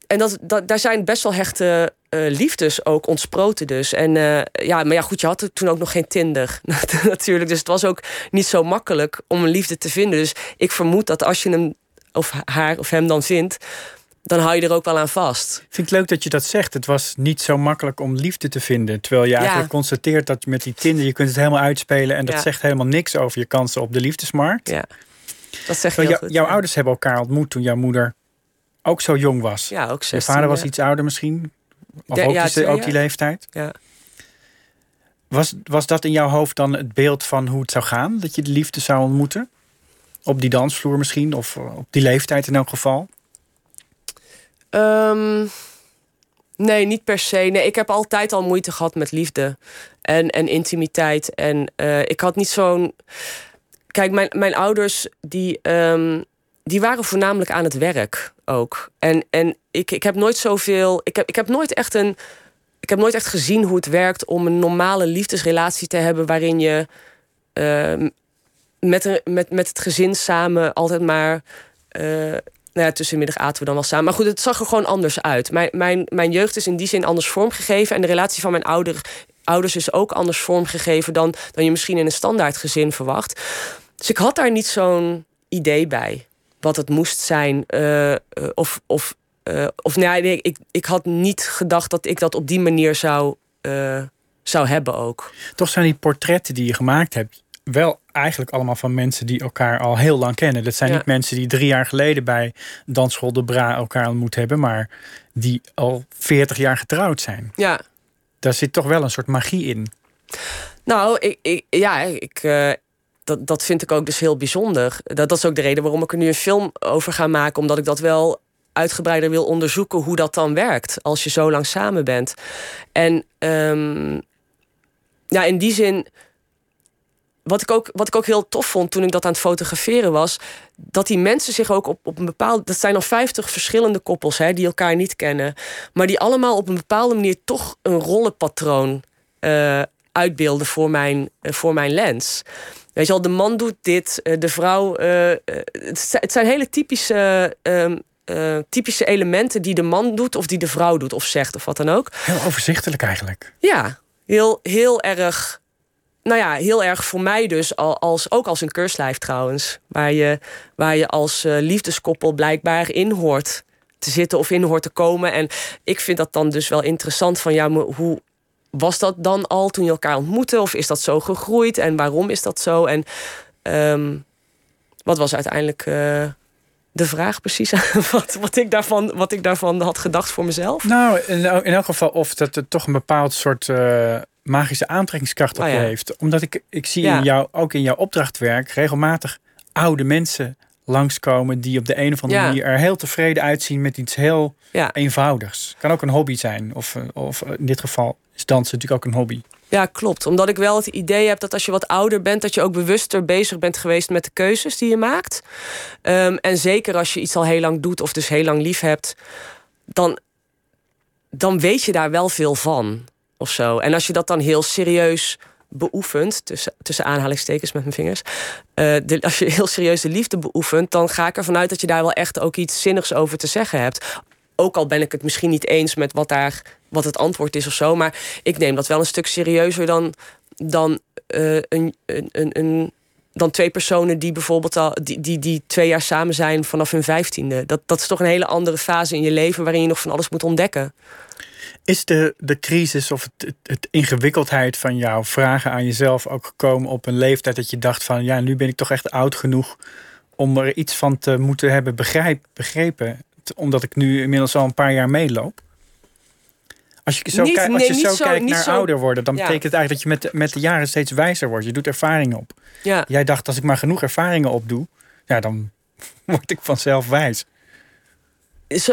en dat, daar zijn best wel hechte uh, liefdes ook ontsproten dus. En uh, ja, maar ja, goed, je had toen ook nog geen Tinder natuurlijk. Dus het was ook niet zo makkelijk om een liefde te vinden. Dus ik vermoed dat als je hem of haar of hem dan vindt dan hou je er ook wel aan vast. Ik vind het leuk dat je dat zegt. Het was niet zo makkelijk om liefde te vinden. Terwijl je eigenlijk constateert dat met die Tinder... je kunt het helemaal uitspelen... en dat zegt helemaal niks over je kansen op de liefdesmarkt. Ja, dat zeg je jou, Jouw ouders hebben elkaar ontmoet toen jouw moeder ook zo jong was. Ja, ook 16, Je vader was iets ouder misschien? Of ook, ja, die, ook die leeftijd? Ja. Was, was dat in jouw hoofd dan het beeld van hoe het zou gaan? Dat je de liefde zou ontmoeten? Op die dansvloer misschien? Of op die leeftijd in elk geval? Um, nee, niet per se. Nee, ik heb altijd al moeite gehad met liefde en, en intimiteit. En uh, ik had niet zo'n. Kijk, mijn, mijn ouders, die, um, die waren voornamelijk aan het werk ook. En, en ik, ik heb nooit zoveel. Ik heb, ik heb nooit echt een. Ik heb nooit echt gezien hoe het werkt om een normale liefdesrelatie te hebben waarin je uh, met, met, met het gezin samen altijd maar. Uh, nou ja, tussenmiddag aten we dan wel samen. Maar goed, het zag er gewoon anders uit. Mijn, mijn, mijn jeugd is in die zin anders vormgegeven. En de relatie van mijn ouder, ouders is ook anders vormgegeven dan, dan je misschien in een standaard gezin verwacht. Dus ik had daar niet zo'n idee bij. Wat het moest zijn. Uh, of, of, uh, of nee, ik, ik had niet gedacht dat ik dat op die manier zou, uh, zou hebben ook. Toch zijn die portretten die je gemaakt hebt wel eigenlijk allemaal van mensen die elkaar al heel lang kennen. Dat zijn niet mensen die drie jaar geleden bij Dansschool de Bra elkaar ontmoet hebben, maar die al 40 jaar getrouwd zijn. Ja. Daar zit toch wel een soort magie in. Nou, ik, ik ja, ik, uh, dat, dat vind ik ook dus heel bijzonder. Dat, dat is ook de reden waarom ik er nu een film over ga maken, omdat ik dat wel uitgebreider wil onderzoeken hoe dat dan werkt als je zo lang samen bent. En um, ja, in die zin wat ik, ook, wat ik ook heel tof vond toen ik dat aan het fotograferen was, dat die mensen zich ook op, op een bepaalde. Dat zijn al 50 verschillende koppels hè, die elkaar niet kennen, maar die allemaal op een bepaalde manier toch een rollenpatroon uh, uitbeelden voor mijn, uh, voor mijn lens. Weet je al, de man doet dit, uh, de vrouw. het, zijn hele typische. Ehm, typische elementen die de man doet, of die de vrouw doet, of zegt, of wat dan ook. Heel overzichtelijk eigenlijk. Ja, heel, heel erg nou ja, heel erg voor mij dus, als, ook als een keurslijf trouwens. Waar je, waar je als uh, liefdeskoppel blijkbaar in hoort te zitten of in hoort te komen. En ik vind dat dan dus wel interessant van ja, hoe was dat dan al toen je elkaar ontmoette? Of is dat zo gegroeid? En waarom is dat zo? En um, wat was uiteindelijk uh, de vraag precies? wat, wat, ik daarvan, wat ik daarvan had gedacht voor mezelf? Nou, in, elk geval of dat het toch een bepaald soort... Uh magische aantrekkingskracht op oh je heeft. Omdat ik, ik zie in jou, ook in jouw opdrachtwerk regelmatig oude mensen langskomen die op de een of andere manier er heel tevreden uitzien met iets heel eenvoudigs. Kan ook een hobby zijn. Of, eh, of in dit geval is dansen natuurlijk ook een hobby. Ja, klopt. Omdat ik wel het idee heb dat als je wat ouder bent, dat je ook bewuster bezig bent geweest met de keuzes die je maakt. Um, en zeker als je iets al heel lang doet of dus heel lang lief hebt, dan, dan weet je daar wel veel van zo. En als je dat dan heel serieus beoefent, tussen, tussen aanhalingstekens met mijn vingers. eh, de, als je heel serieus de liefde beoefent, dan ga ik ervan uit dat je daar wel echt ook iets zinnigs over te zeggen hebt. Ook al ben ik het misschien niet eens met wat, daar, wat het antwoord is of zo. Maar ik neem dat wel een stuk serieuzer dan, dan, eh, een, een, een- dan twee personen die bijvoorbeeld al die, die, die twee jaar samen zijn vanaf hun vijftiende. Dat, dat is toch een hele andere fase in je leven waarin je nog van alles moet ontdekken. Is de, de crisis of het, het, het ingewikkeldheid van jouw vragen aan jezelf ook gekomen op een leeftijd dat je dacht van ja, nu ben ik toch echt oud genoeg om er iets van te moeten hebben begrijp, begrepen, omdat ik nu inmiddels al een paar jaar meeloop? Als je zo, Niet- kijkt, als je zo, zo- kijkt naar zo- ouder worden, dan Ja. betekent het eigenlijk dat je met, de- met de jaren steeds wijzer wordt. Je doet ervaring op. Ja. Jij dacht, als ik maar genoeg ervaringen opdoe, ja, dan word ik vanzelf wijs.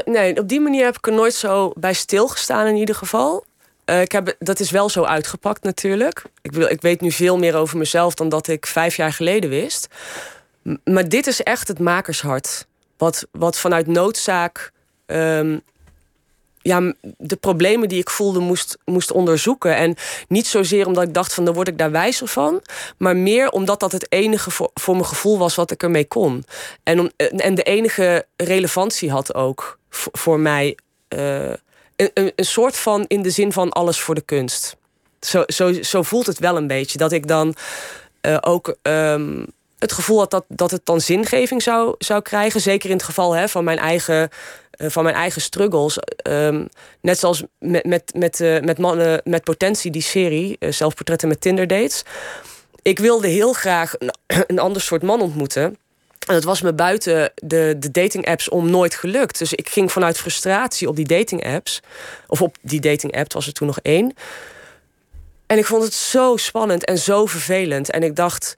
Nee, op die manier heb ik er nooit zo bij stilgestaan in ieder geval. Eh, ik heb, dat is wel zo uitgepakt natuurlijk. Ik, wil, ik weet nu veel meer over mezelf dan dat ik vijf jaar geleden wist. Maar dit is echt het makershart. Wat, wat vanuit noodzaak ehm, ja, de problemen die ik voelde moest, moest onderzoeken. En niet zozeer omdat ik dacht van dan word ik daar wijzer van. Maar meer omdat dat het enige voor, voor mijn gevoel was wat ik ermee kon. En, om, en en de enige relevantie had ook voor, voor mij. eh, een, een, een soort van in de zin van alles voor de kunst. Zo, zo, zo voelt het wel een beetje. Dat ik dan eh, ook ehm, het gevoel had dat, dat het dan zingeving zou, zou krijgen. Zeker in het geval hè, van, mijn eigen, eh, van mijn eigen struggles. Ehm, net zoals met, met, met, eh, met mannen met potentie, die serie, eh, zelfportretten met Tinder dates. Ik wilde heel graag een, een ander soort man ontmoeten. En dat was me buiten de, de dating apps om nooit gelukt. Dus ik ging vanuit frustratie op die dating apps. Of op die dating app, was er toen nog één. En ik vond het zo spannend en zo vervelend. En ik dacht,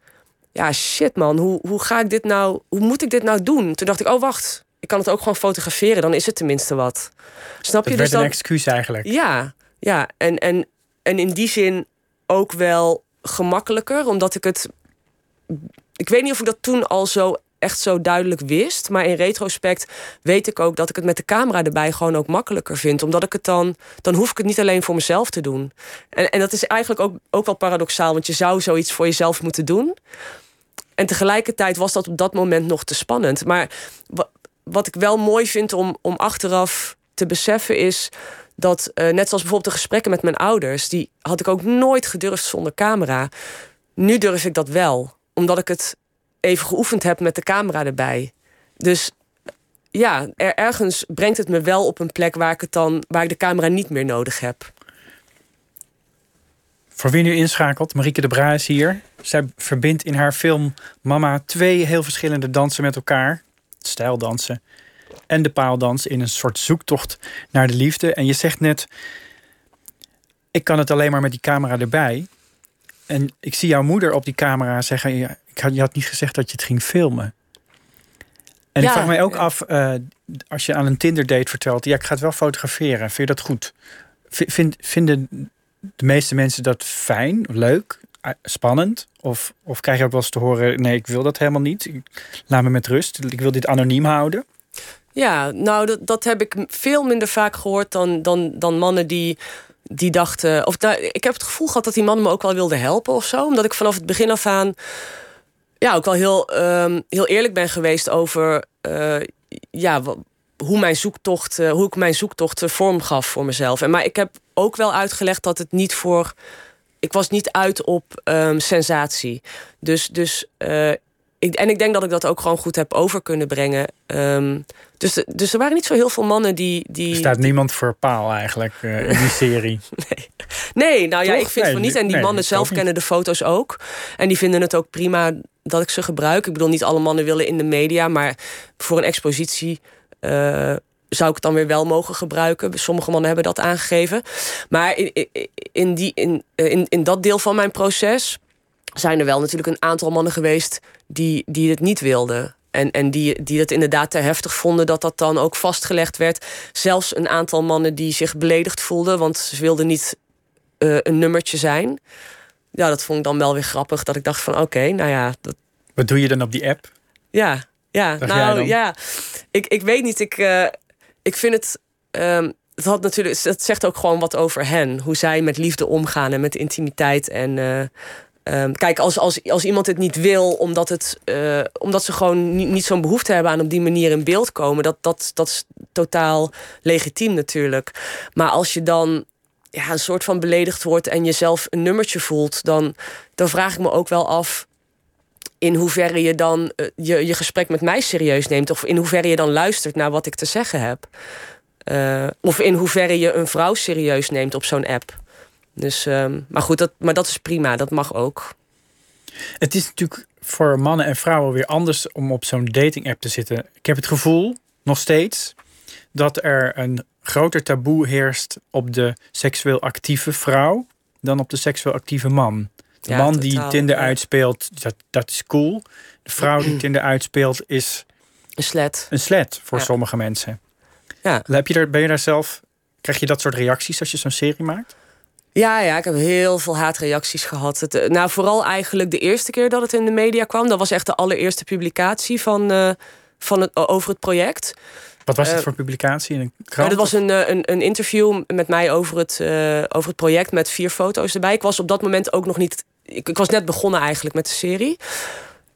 ja shit man, hoe, hoe ga ik dit nou, hoe moet ik dit nou doen? Toen dacht ik, oh wacht, ik kan het ook gewoon fotograferen, dan is het tenminste wat. Snap Het je? werd Dus een excuus eigenlijk. ja, ja. En, en, en in die zin ook wel gemakkelijker, omdat ik het. Ik weet niet of ik dat toen al zo echt zo duidelijk wist. Maar in retrospect weet ik ook dat ik het met de camera erbij gewoon ook makkelijker vind. Omdat ik het dan. Dan hoef ik het niet alleen voor mezelf te doen. En, en dat is eigenlijk ook, ook wel paradoxaal, want je zou zoiets voor jezelf moeten doen. En tegelijkertijd was dat op dat moment nog te spannend. Maar wa- wat ik wel mooi vind om, om achteraf te beseffen is dat, eh, net zoals bijvoorbeeld de gesprekken met mijn ouders, die had ik ook nooit gedurfd zonder camera. Nu durf ik dat wel, omdat ik het even geoefend heb met de camera erbij. Dus ja, er, ergens brengt het me wel op een plek waar ik, het dan, waar ik de camera niet meer nodig heb. Voor wie nu inschakelt, Marieke de Bra is hier. Zij verbindt in haar film Mama twee heel verschillende dansen met elkaar. Stijldansen en de paaldans in een soort zoektocht naar de liefde. En je zegt net, ik kan het alleen maar met die camera erbij. En ik zie jouw moeder op die camera zeggen, ja, ik had, je had niet gezegd dat je het ging filmen. En ik vraag mij ook af, eh, als je aan een Tinder date vertelt, ja, ik ga het wel fotograferen. Vind je dat goed? Vind, vinden de meeste mensen dat fijn, leuk, eh, spannend? Of, of krijg je ook wel eens te horen: nee, ik wil dat helemaal niet. Laat me met rust. Ik wil dit anoniem houden. Ja, nou, dat, dat heb ik veel minder vaak gehoord dan, dan, dan mannen die, die dachten. Of ik heb het gevoel gehad dat die mannen me ook wel wilden helpen of zo. Omdat ik vanaf het begin af aan. Ja, ook wel heel, ehm, heel eerlijk ben geweest over. eh, ja, hoe, mijn zoektocht, eh, hoe ik mijn zoektocht eh, vorm gaf voor mezelf. En, maar ik heb ook wel uitgelegd dat het niet voor. Ik was niet uit op ehm, sensatie. Dus, dus ik, en ik denk dat ik dat ook gewoon goed heb over kunnen brengen. Ehm, dus, dus er waren niet zo heel veel mannen die. die Er staat niemand voor paal eigenlijk eh, in die serie. Nee, nou ja, ik vind Nee, van niet. En die nee, mannen zelf niet. kennen de foto's ook. En die vinden het ook prima dat ik ze gebruik. Ik bedoel, niet alle mannen willen in de media, maar voor een expositie. eh, zou ik het dan weer wel mogen gebruiken? Sommige mannen hebben dat aangegeven. Maar in, in, in, die, in, in, in dat deel van mijn proces zijn er wel natuurlijk een aantal mannen geweest die, die het niet wilden. En, en die, die het inderdaad te heftig vonden dat dat dan ook vastgelegd werd. Zelfs een aantal mannen die zich beledigd voelden, want ze wilden niet eh, een nummertje zijn. Ja, dat vond ik dan wel weer grappig. Dat ik dacht van oké, nou ja, dat, Wat doe je dan op die app? ja, ja. Dacht nou ja, ik, ik weet niet. Ik, eh, ik vind het. ehm, het had natuurlijk, dat zegt ook gewoon wat over hen. Hoe zij met liefde omgaan en met intimiteit. En eh, ehm, kijk, als, als, als iemand het niet wil, omdat, het, eh, omdat ze gewoon niet, niet zo'n behoefte hebben aan op die manier in beeld komen, dat, dat, dat is totaal legitiem natuurlijk. Maar als je dan ja, een soort van beledigd wordt en jezelf een nummertje voelt, dan, dan vraag ik me ook wel af in hoeverre je dan eh, je, je gesprek met mij serieus neemt. Of in hoeverre je dan luistert naar wat ik te zeggen heb. Uh, of in hoeverre je een vrouw serieus neemt op zo'n app. Dus, uh, maar goed, dat, maar dat is prima, dat mag ook. Het is natuurlijk voor mannen en vrouwen weer anders om op zo'n dating app te zitten. Ik heb het gevoel, nog steeds, dat er een groter taboe heerst op de seksueel actieve vrouw dan op de seksueel actieve man. De man die Tinder uitspeelt, dat, dat is cool. De vrouw die Tinder uitspeelt is... Een slet. Een slet voor sommige mensen. Ja. Heb je er, ben je daar zelf... Krijg je dat soort reacties als je zo'n serie maakt? Ja, ja, ik heb heel veel haatreacties gehad. Het, eh, nou, vooral eigenlijk de eerste keer dat het in de media kwam. Dat was echt de allereerste publicatie van, uh, van het, over het project. Wat was het uh, voor publicatie? In een krant, dat was een, een, een, interview met mij over het, uh, over het project met vier foto's erbij. Ik was op dat moment ook nog niet ik, ik, was net begonnen eigenlijk met de serie.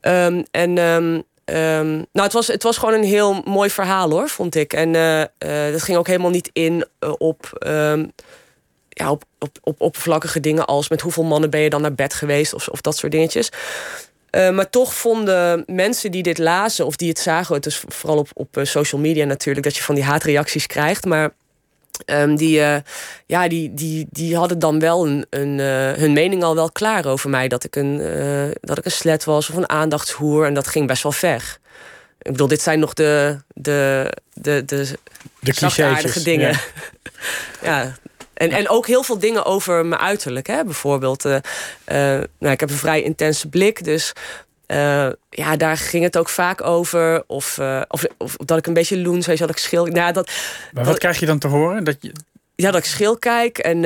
Um, en um, um, nou, het was, het was gewoon een heel mooi verhaal hoor, vond ik. En uh, uh, dat ging ook helemaal niet in uh, op, ja, op, op, op oppervlakkige dingen als met hoeveel mannen ben je dan naar bed geweest of, of dat soort dingetjes. maar toch vonden mensen die dit lazen of die het zagen, het is vooral op, op social media natuurlijk, dat je van die haatreacties krijgt. Maar Um, die, uh, ja, die, die, die hadden dan wel een, een, uh, hun mening al wel klaar over mij. Dat ik, een, uh, dat ik een slet was of een aandachtshoer. En dat ging best wel ver. Ik bedoel, dit zijn nog de, de, de, de, de dingen. Ja. ja. En, en ook heel veel dingen over mijn uiterlijk. Hè? Bijvoorbeeld, nou, ik heb een vrij intense blik. Dus uh, ja, daar ging het ook vaak over. Of, of, of, dat ik een beetje loen, zoals dat ik schil. Nou, dat, maar wat krijg je dan te horen? Dat je... Ja, dat ik schil kijk. En,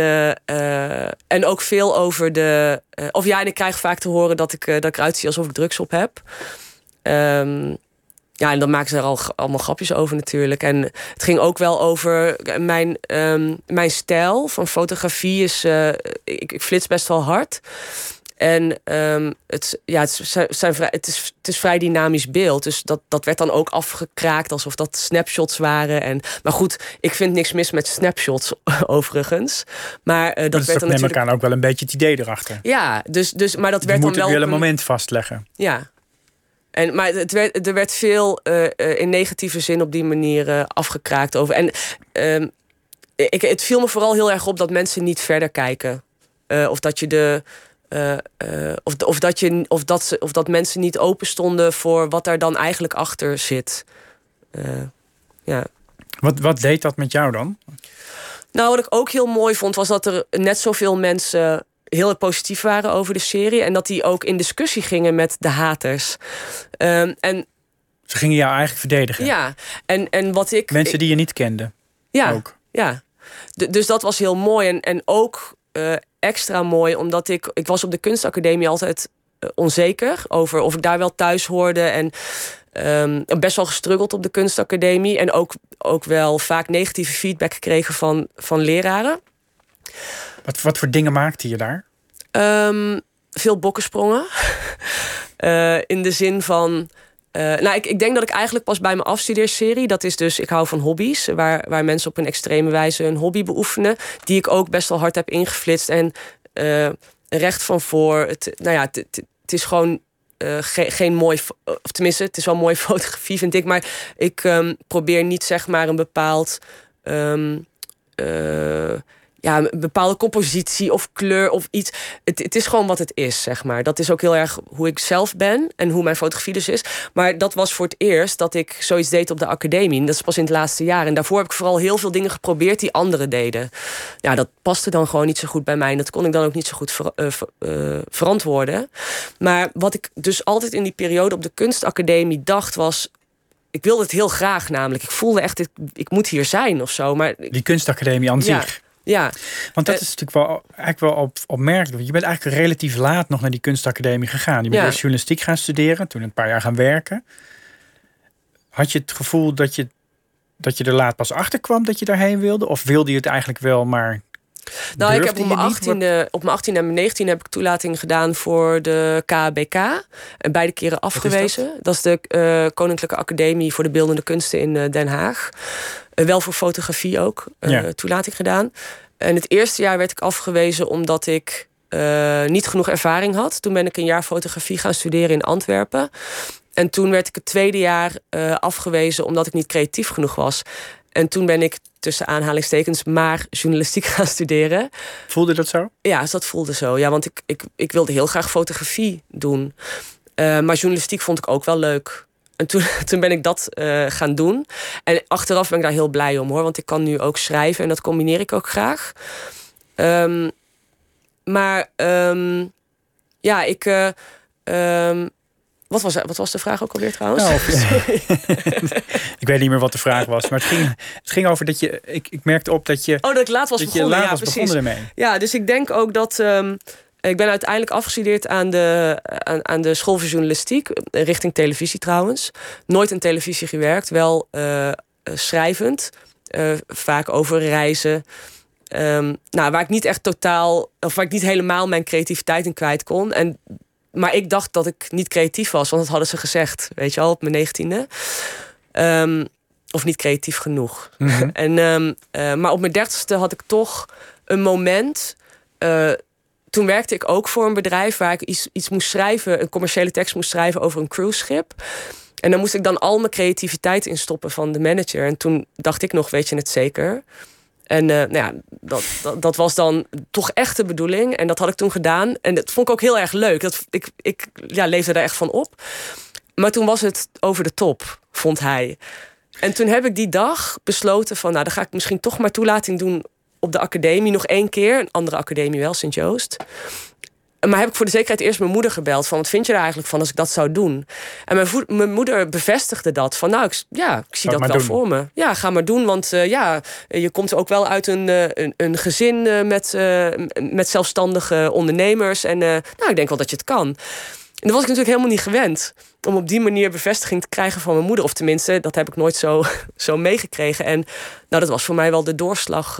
en ook veel over de. of ja, en ik krijg vaak te horen dat ik, dat ik eruit zie alsof ik drugs op heb. Um, ja, en dan maken ze er al allemaal grapjes over natuurlijk. En het ging ook wel over mijn, um, mijn stijl van fotografie. Is, ik, ik flits best wel hard. En um, het, ja, het, zijn vrij, het, is, het is vrij dynamisch beeld. Dus dat, dat werd dan ook afgekraakt alsof dat snapshots waren. En, maar goed, ik vind niks mis met snapshots overigens. Maar uh, dat dus werd dan natuurlijk... neem ik aan ook wel een beetje het idee erachter. Ja, dus, dus, maar dat werd dan wel... Je moet een moment vastleggen. Ja. En, maar het werd, er werd veel uh, uh, in negatieve zin op die manier afgekraakt over. En um, ik, het viel me vooral heel erg op dat mensen niet verder kijken. of dat je de of, of, dat je, of, dat ze, of dat mensen niet open stonden voor wat daar dan eigenlijk achter zit. Ja. wat, wat deed dat met jou dan? Nou, wat ik ook heel mooi vond, was dat er net zoveel mensen heel positief waren over de serie. En dat die ook in discussie gingen met de haters. Um, en, Ze gingen jou eigenlijk verdedigen. Ja, en, en wat ik. Mensen die je niet kende. Ja. Ook. Ja. dus dat was heel mooi. En, en ook uh, extra mooi, omdat ik, ik was op de kunstacademie altijd uh, onzeker over of ik daar wel thuis hoorde. En um, best wel gestruggeld op de kunstacademie. En ook, ook wel vaak negatieve feedback gekregen van, van leraren. Wat, voor dingen maakte je daar? Um, veel bokkensprongen. uh, in de zin van uh, nou, ik, ik denk dat ik eigenlijk pas bij mijn afstudeerserie, dat is dus, ik hou van hobby's, waar, waar mensen op een extreme wijze een hobby beoefenen, die ik ook best wel hard heb ingeflitst. En uh, recht van voor, het, nou ja, het, is gewoon uh, ge geen mooi, of tenminste, het is wel mooie fotografie, vind ik, maar ik um, probeer niet zeg maar een bepaald. Um, ja, een bepaalde compositie of kleur of iets. Het, het is gewoon wat het is, zeg maar. Dat is ook heel erg hoe ik zelf ben en hoe mijn fotografie dus is. Maar dat was voor het eerst dat ik zoiets deed op de academie. Dat is pas in het laatste jaar. En daarvoor heb ik vooral heel veel dingen geprobeerd die anderen deden. Ja, dat paste dan gewoon niet zo goed bij mij. En dat kon ik dan ook niet zo goed ver, uh, ver, uh, verantwoorden. Maar wat ik dus altijd in die periode op de kunstacademie dacht was ik wilde het heel graag namelijk. Ik voelde echt, ik, ik moet hier zijn of zo. Maar die kunstacademie aan ja. zich. Ja. Want dat is natuurlijk wel, eigenlijk wel op, opmerkelijk. Je bent eigenlijk relatief laat nog naar die kunstacademie gegaan. Je bent Ja. journalistiek gaan studeren, toen een paar jaar gaan werken. Had je het gevoel dat je dat je er laat pas achter kwam dat je daarheen wilde? Of wilde je het eigenlijk wel, maar. Nou, ik heb op mijn, je niet? 18e, op mijn 18e en mijn 19e heb ik toelating gedaan voor de KBK. En beide keren afgewezen. dat? is de eh, Koninklijke Academie voor de Beeldende Kunsten in eh, Den Haag. Eh, wel voor fotografie ook. Ja. Toelating gedaan. En het eerste jaar werd ik afgewezen omdat ik niet genoeg ervaring had. Toen ben ik een jaar fotografie gaan studeren in Antwerpen. En toen werd ik het tweede jaar afgewezen omdat ik niet creatief genoeg was. En toen ben ik tussen aanhalingstekens maar journalistiek gaan studeren. Voelde dat zo? Ja, dus dat voelde zo. Ja, want ik, ik, ik wilde heel graag fotografie doen. Eh, maar journalistiek vond ik ook wel leuk. En toen, toen ben ik dat eh, gaan doen. En achteraf ben ik daar heel blij om hoor. Want ik kan nu ook schrijven en dat combineer ik ook graag. Ehm, maar ehm, ja, ik. eh, ehm, wat, was, wat was de vraag ook alweer trouwens? Nou, ik weet niet meer wat de vraag was. Maar het ging, het ging over dat je. Ik, ik merkte op dat je. Oh, dat ik laat was dat je begonnen. laat ja, was precies. begonnen ermee. Ja, dus ik denk ook dat. ehm, ik ben uiteindelijk afgestudeerd aan de, aan, aan de school voor journalistiek, eh, richting televisie trouwens. Nooit in televisie gewerkt, wel eh, eh, schrijvend, vaak over reizen. Ehm, nou, waar ik niet echt totaal, of waar ik niet helemaal mijn creativiteit in kwijt kon. En, maar ik dacht dat ik niet creatief was, want dat hadden ze gezegd, weet je al, op mijn negentiende. Ehm, of niet creatief genoeg. Mhm. En, ehm, eh, maar op mijn dertigste had ik toch een moment. eh, toen werkte ik ook voor een bedrijf waar ik iets, iets moest schrijven, een commerciële tekst moest schrijven over een cruiseschip. En dan moest ik dan al mijn creativiteit instoppen van de manager. En toen dacht ik nog, weet je het zeker? En eh, nou ja, dat, dat, dat was dan toch echt de bedoeling. En dat had ik toen gedaan. En dat vond ik ook heel erg leuk. Dat, ik ik ja, leefde daar echt van op. Maar toen was het over de top, vond hij. En toen heb ik die dag besloten van... nou, dan ga ik misschien toch maar toelating doen op de academie. Nog één keer, een andere academie wel, Sint-Joost. Maar heb ik voor de zekerheid eerst mijn moeder gebeld. Van, wat vind je er eigenlijk van als ik dat zou doen? En mijn, mijn moeder bevestigde dat. Van, nou, ik, ja, ik zie dat wel doen. voor me. Ja, ga maar doen. Want eh, ja, je komt ook wel uit een, eh, een, een gezin eh, met, met zelfstandige ondernemers. En nou, ik denk wel dat je het kan. En dat was ik natuurlijk helemaal niet gewend. Om op die manier bevestiging te krijgen van mijn moeder. Of tenminste, dat heb ik nooit zo, zo meegekregen. En nou, dat was voor mij wel de doorslag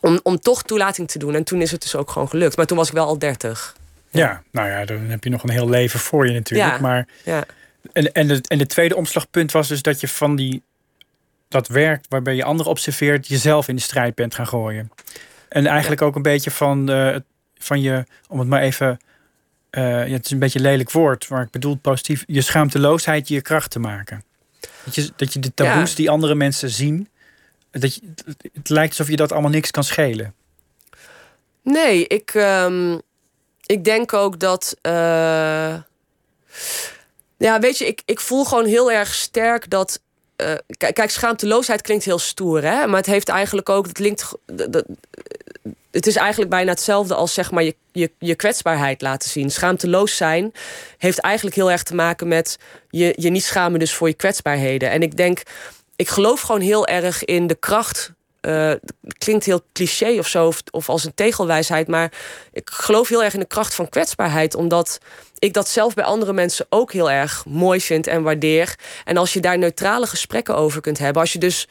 om, om toch toelating te doen. En toen is het dus ook gewoon gelukt. Maar toen was ik wel al 30. Ja, nou ja, dan heb je nog een heel leven voor je natuurlijk. Ja. Maar, Ja. en, en, de, en de tweede omslagpunt was dus dat je van die, dat werk waarbij je anderen observeert, jezelf in de strijd bent gaan gooien. En eigenlijk ook een beetje van, eh, van je, om het maar even, eh, ja, het is een beetje een lelijk woord, maar ik bedoel positief, je schaamteloosheid je kracht te maken. Dat je, dat je de taboes Ja. die andere mensen zien, dat je, het lijkt alsof je dat allemaal niks kan schelen. Nee, ik, ehm, ik denk ook dat. eh, ja, weet je, ik, ik voel gewoon heel erg sterk dat. eh, kijk, schaamteloosheid klinkt heel stoer, hè? Maar het heeft eigenlijk ook. Het, linkt, het is eigenlijk bijna hetzelfde als zeg maar je, je, je kwetsbaarheid laten zien. Schaamteloos zijn heeft eigenlijk heel erg te maken met je, je niet schamen dus voor je kwetsbaarheden. En ik denk, ik geloof gewoon heel erg in de kracht. het klinkt heel cliché of zo, of, of als een tegelwijsheid, maar ik geloof heel erg in de kracht van kwetsbaarheid, omdat ik dat zelf bij andere mensen ook heel erg mooi vind en waardeer. En als je daar neutrale gesprekken over kunt hebben, als je dus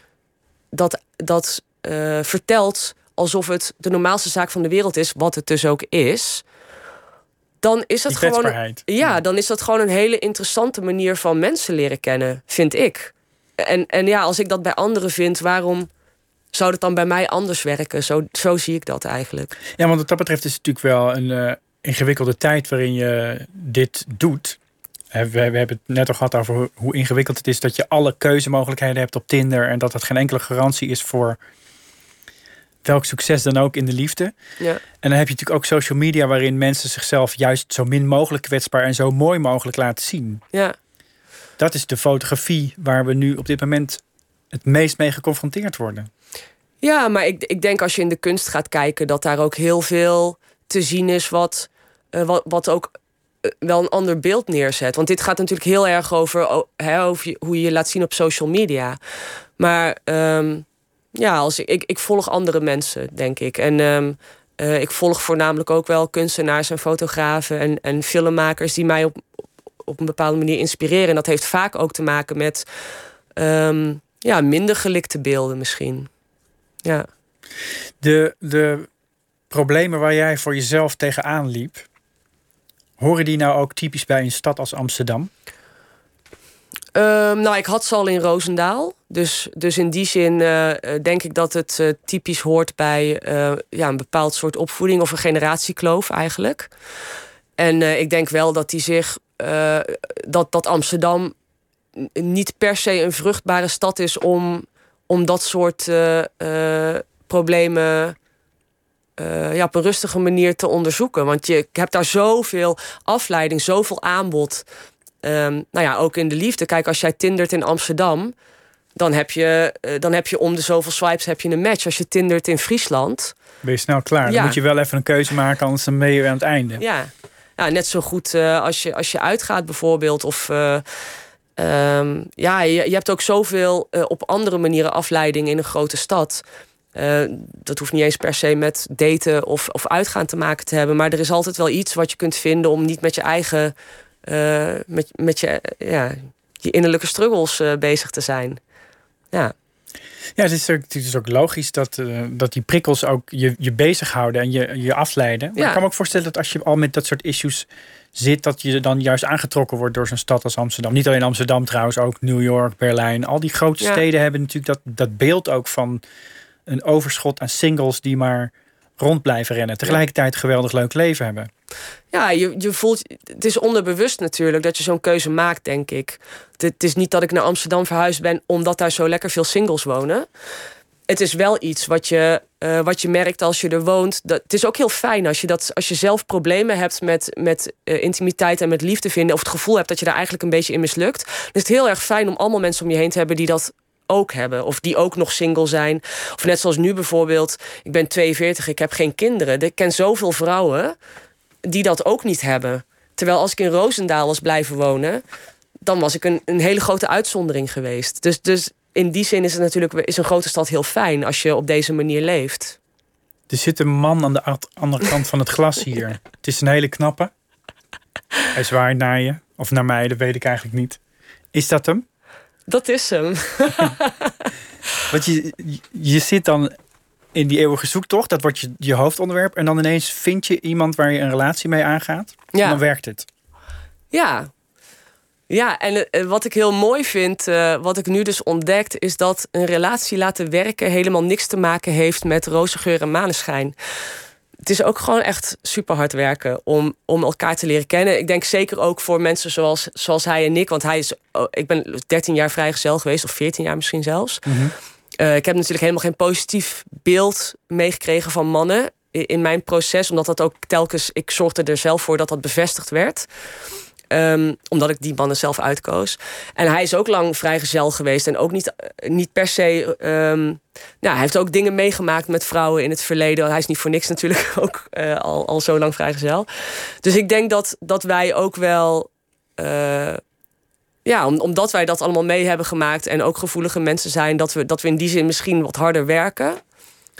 dat, dat eh, vertelt alsof het de normaalste zaak van de wereld is, wat het dus ook is, dan is dat gewoon. kwetsbaarheid. Ja, dan is dat gewoon een hele interessante manier van mensen leren kennen, vind ik. En, en ja, als ik dat bij anderen vind, waarom zou dat dan bij mij anders werken? Zo, zo zie ik dat eigenlijk. Ja, want wat dat betreft is het natuurlijk wel een eh, ingewikkelde tijd waarin je dit doet. We, we hebben het net al gehad over hoe- hoe ingewikkeld het is dat je alle keuzemogelijkheden hebt op Tinder en dat dat geen enkele garantie is voor welk succes dan ook in de liefde. Ja. En dan heb je natuurlijk ook social media waarin mensen zichzelf juist zo min mogelijk kwetsbaar en zo mooi mogelijk laten zien. Ja. Dat is de fotografie waar we nu op dit moment het meest mee geconfronteerd worden. Ja, maar ik, ik denk als je in de kunst gaat kijken, dat daar ook heel veel te zien is wat, eh, wat, ook eh, wel een ander beeld neerzet. Want dit gaat natuurlijk heel erg over, hoe je je laat zien op social media. Maar ehm, ja, als ik, ik, ik volg andere mensen, denk ik. En ehm, eh, ik volg voornamelijk ook wel kunstenaars en fotografen en, en filmmakers die mij op, op een bepaalde manier inspireren. En dat heeft vaak ook te maken met. ehm, ja, minder gelikte beelden misschien. Ja. De, de problemen waar jij voor jezelf tegenaan liep, horen die nou ook typisch bij een stad als Amsterdam? Ehm, nou, ik had ze al in Roosendaal. Dus, dus in die zin uh, denk ik dat het uh, typisch hoort bij ja, een bepaald soort opvoeding of een generatiekloof eigenlijk. En ik denk wel dat die zich dat, dat Amsterdam niet per se een vruchtbare stad is om, om dat soort problemen ja, op een rustige manier te onderzoeken. Want je hebt daar zoveel afleiding, zoveel aanbod. Um, nou ja, ook in de liefde. Kijk, als jij tindert in Amsterdam, dan heb je, uh, dan heb je om de zoveel swipes heb je een match. Als je tindert in Friesland. Ben je snel klaar. Dan moet je wel even een keuze maken, anders dan ben je aan het einde. Ja, ja net zo goed uh, als, je, als je uitgaat bijvoorbeeld. Of uh, um, ja, je, hebt ook zoveel op andere manieren afleiding in een grote stad. dat hoeft niet eens per se met daten of, of uitgaan te maken te hebben. Maar er is altijd wel iets wat je kunt vinden om niet met je eigen met, met je, ja, je innerlijke struggles bezig te zijn. Ja. Ja, het is, ook, het is ook logisch dat, uh, dat die prikkels ook je, je bezighouden en je, je afleiden. Maar ja. ik kan me ook voorstellen dat als je al met dat soort issues zit, dat je dan juist aangetrokken wordt door zo'n stad als Amsterdam. Niet alleen Amsterdam trouwens, ook New York, Berlijn. Al die grote ja. steden hebben natuurlijk dat, dat beeld ook van een overschot aan singles die maar rond blijven rennen. Tegelijkertijd geweldig leuk leven hebben. Ja, je, je voelt, het is onderbewust natuurlijk dat je zo'n keuze maakt, denk ik. Het is niet dat ik naar Amsterdam verhuisd ben omdat daar zo lekker veel singles wonen. Het is wel iets wat je, uh, wat je merkt als je er woont. Dat, het is ook heel fijn als je, dat, als je zelf problemen hebt met, met uh, intimiteit en met liefde vinden. Of het gevoel hebt dat je daar eigenlijk een beetje in mislukt. Dan is het heel erg fijn om allemaal mensen om je heen te hebben die dat ook hebben. Of die ook nog single zijn. Of net zoals nu bijvoorbeeld. Ik ben 42, ik heb geen kinderen. Ik ken zoveel vrouwen die dat ook niet hebben. Terwijl als ik in Roosendaal was blijven wonen, dan was ik een, een hele grote uitzondering geweest. Dus, dus in die zin is het natuurlijk is een grote stad heel fijn als je op deze manier leeft. Er zit een man aan de andere kant van het glas hier. Het is een hele knappe. Hij zwaait naar je. Of naar mij, dat weet ik eigenlijk niet. Is dat hem? Dat is hem. Want je, je zit dan in die eeuwige zoektocht, dat wordt je, je hoofdonderwerp. En dan ineens vind je iemand waar je een relatie mee aangaat. Ja. En dan werkt het. Ja. Ja, en eh, wat ik heel mooi vind, uh, wat ik nu dus ontdekt, is dat een relatie laten werken helemaal niks te maken heeft met roze geur en maneschijn. Het is ook gewoon echt super hard werken om, om elkaar te leren kennen. Ik denk zeker ook voor mensen zoals, zoals hij en ik. Want hij is, oh, ik ben 13 jaar vrijgezel geweest, of 14 jaar misschien zelfs. Mm -hmm. Uh, ik heb natuurlijk helemaal geen positief beeld meegekregen van mannen in mijn proces, omdat dat ook telkens, ik zorgde er zelf voor dat dat bevestigd werd. Um, omdat ik die mannen zelf uitkoos. En hij is ook lang vrijgezel geweest. En ook niet, niet per se. Nou, hij heeft ook dingen meegemaakt met vrouwen in het verleden. Hij is niet voor niks natuurlijk ook uh, al, al zo lang vrijgezel. Dus ik denk dat, dat wij ook wel. Uh, ja, omdat wij dat allemaal mee hebben gemaakt en ook gevoelige mensen zijn, dat we, dat we in die zin misschien wat harder werken.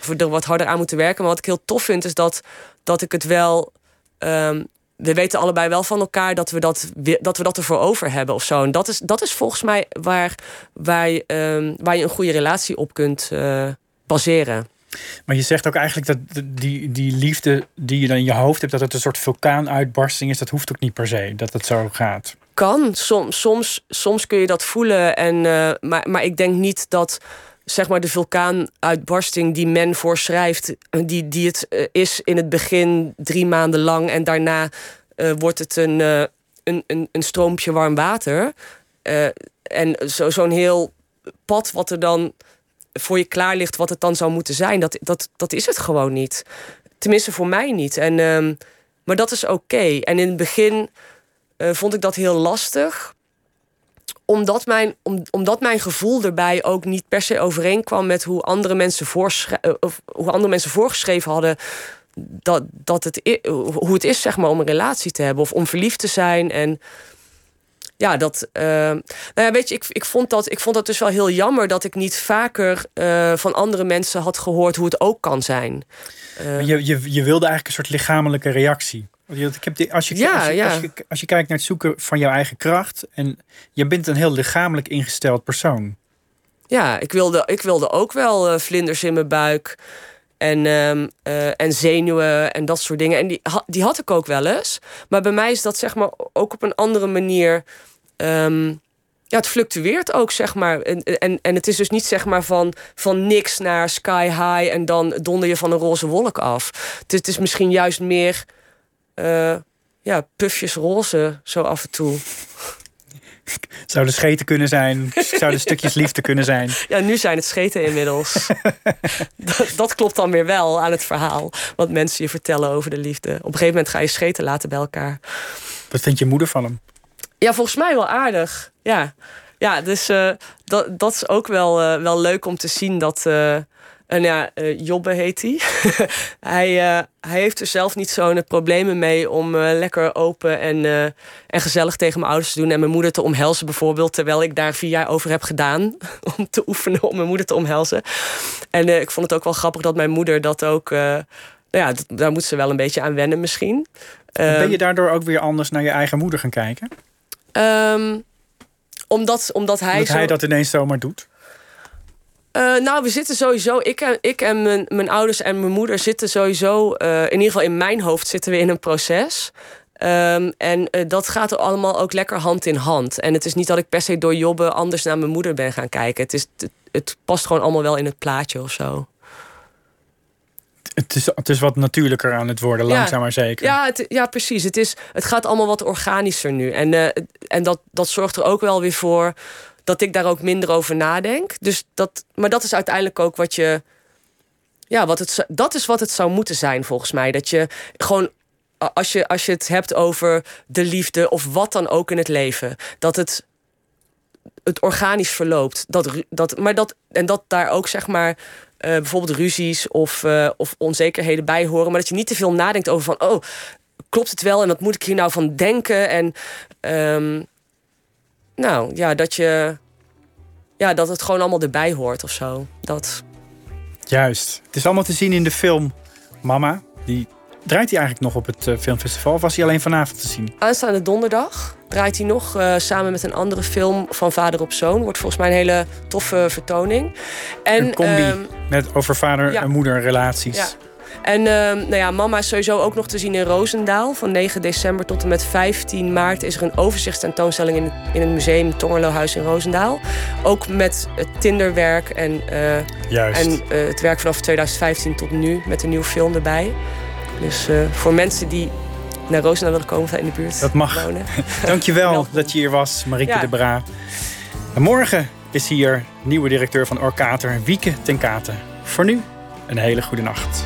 Of er wat harder aan moeten werken. Maar wat ik heel tof vind, is dat, dat ik het wel. Um, we weten allebei wel van elkaar dat we dat, dat, we dat ervoor over hebben of zo. En dat is, dat is volgens mij waar, waar, um, waar je een goede relatie op kunt uh, baseren. Maar je zegt ook eigenlijk dat die, die liefde die je dan in je hoofd hebt, dat het een soort vulkaanuitbarsting is. Dat hoeft ook niet per se dat het zo gaat. Kan, soms, soms, soms kun je dat voelen. En, uh, maar, maar ik denk niet dat zeg maar, de vulkaanuitbarsting die men voorschrijft, die, die het uh, is in het begin drie maanden lang en daarna uh, wordt het een, een, een, een stroompje warm water. en zo'n zo heel pad wat er dan voor je klaar ligt wat het dan zou moeten zijn. Dat, dat, dat is het gewoon niet. Tenminste, voor mij niet. En, um, maar dat is oké. En in het begin vond ik dat heel lastig. Omdat mijn, om, omdat mijn gevoel erbij ook niet per se overeenkwam met hoe andere mensen, uh, of hoe andere mensen voorgeschreven hadden. Dat, dat het, hoe het is zeg maar, om een relatie te hebben of om verliefd te zijn. En ja, dat. Uh, nou ja, weet je, ik, ik, vond dat, ik vond dat dus wel heel jammer dat ik niet vaker uh, van andere mensen had gehoord hoe het ook kan zijn. Je, je, je wilde eigenlijk een soort lichamelijke reactie. Ik heb die, als, je, ja, als, je, ja. als, je, als je kijkt naar het zoeken van jouw eigen kracht. En je bent een heel lichamelijk ingesteld persoon. ja, ik wilde, ik wilde ook wel eh, vlinders in mijn buik. En, ehm, eh, en zenuwen en dat soort dingen. En die, die had ik ook wel eens. Maar bij mij is dat zeg maar ook op een andere manier. Ehm, ja, het fluctueert ook, zeg maar. En, en, en het is dus niet zeg maar van, van niks naar sky high en dan donder je van een roze wolk af. Het, het is misschien juist meer uh, ja, pufjes roze zo af en toe. Zouden scheten kunnen zijn, zouden stukjes liefde kunnen zijn. Ja, nu zijn het scheten inmiddels. dat, dat, klopt dan weer wel aan het verhaal wat mensen je vertellen over de liefde. Op een gegeven moment ga je scheten laten bij elkaar. Wat vindt je moeder van hem? Ja, volgens mij wel aardig. Ja, ja dus uh, dat, dat is ook wel, uh, wel leuk om te zien dat. Uh, en ja, Jobbe heet hij. hij, hij heeft er zelf niet zo'n problemen mee om lekker open en, en gezellig tegen mijn ouders te doen. En mijn moeder te omhelzen bijvoorbeeld. Terwijl ik daar vier jaar over heb gedaan. Om te oefenen om mijn moeder te omhelzen. En ik vond het ook wel grappig dat mijn moeder dat ook. nou ja, daar moet ze wel een beetje aan wennen misschien. Ben je daardoor ook weer anders naar je eigen moeder gaan kijken? Um, omdat, omdat hij. Omdat hij dat ineens zomaar doet? Uh, nou, we zitten sowieso. Ik en, ik en mijn, mijn ouders en mijn moeder zitten sowieso. Uh, in ieder geval in mijn hoofd zitten we in een proces. Um, en uh, dat gaat er allemaal ook lekker hand in hand. En het is niet dat ik per se door jobben anders naar mijn moeder ben gaan kijken. Het, is, het, het past gewoon allemaal wel in het plaatje of zo het is, het is wat natuurlijker aan het worden, langzaam maar zeker. Ja, het, ja precies. Het, is, het gaat allemaal wat organischer nu. En, en dat, dat zorgt er ook wel weer voor dat ik daar ook minder over nadenk. Dus dat, maar dat is uiteindelijk ook wat je. Ja, wat het, dat is wat het zou moeten zijn volgens mij. Dat je gewoon als je, als je het hebt over de liefde of wat dan ook in het leven, dat het, het organisch verloopt. Dat, dat, maar dat, en dat daar ook zeg maar uh, bijvoorbeeld ruzies of, uh, of onzekerheden bij horen. Maar dat je niet te veel nadenkt over van, oh, klopt het wel en wat moet ik hier nou van denken? En um, nou ja, dat je. Ja, dat het gewoon allemaal erbij hoort of zo. Dat. Juist. Het is allemaal te zien in de film Mama. Die draait hij eigenlijk nog op het uh, filmfestival? Of was hij alleen vanavond te zien? Aanstaande donderdag draait hij nog uh, samen met een andere film van vader op zoon. Wordt volgens mij een hele toffe vertoning. En, een combi um, met over vader ja. en moeder relaties. Ja. En uh, nou ja, Mama is sowieso ook nog te zien in Roosendaal. Van 9 december tot en met 15 maart is er een overzichtstentoonstelling in het, in het museum Tongerlohuis in Roosendaal. Ook met het Tinderwerk en, uh, en uh, het werk vanaf 2015 tot nu met een nieuw film erbij. Dus uh, voor mensen die naar Roosendaal willen komen of in de buurt dat mag. wonen. Dankjewel dat je hier was, Marieke ja. de Bra. En morgen is hier nieuwe directeur van Orkater, Wieke ten Katen. Voor nu, een hele goede nacht.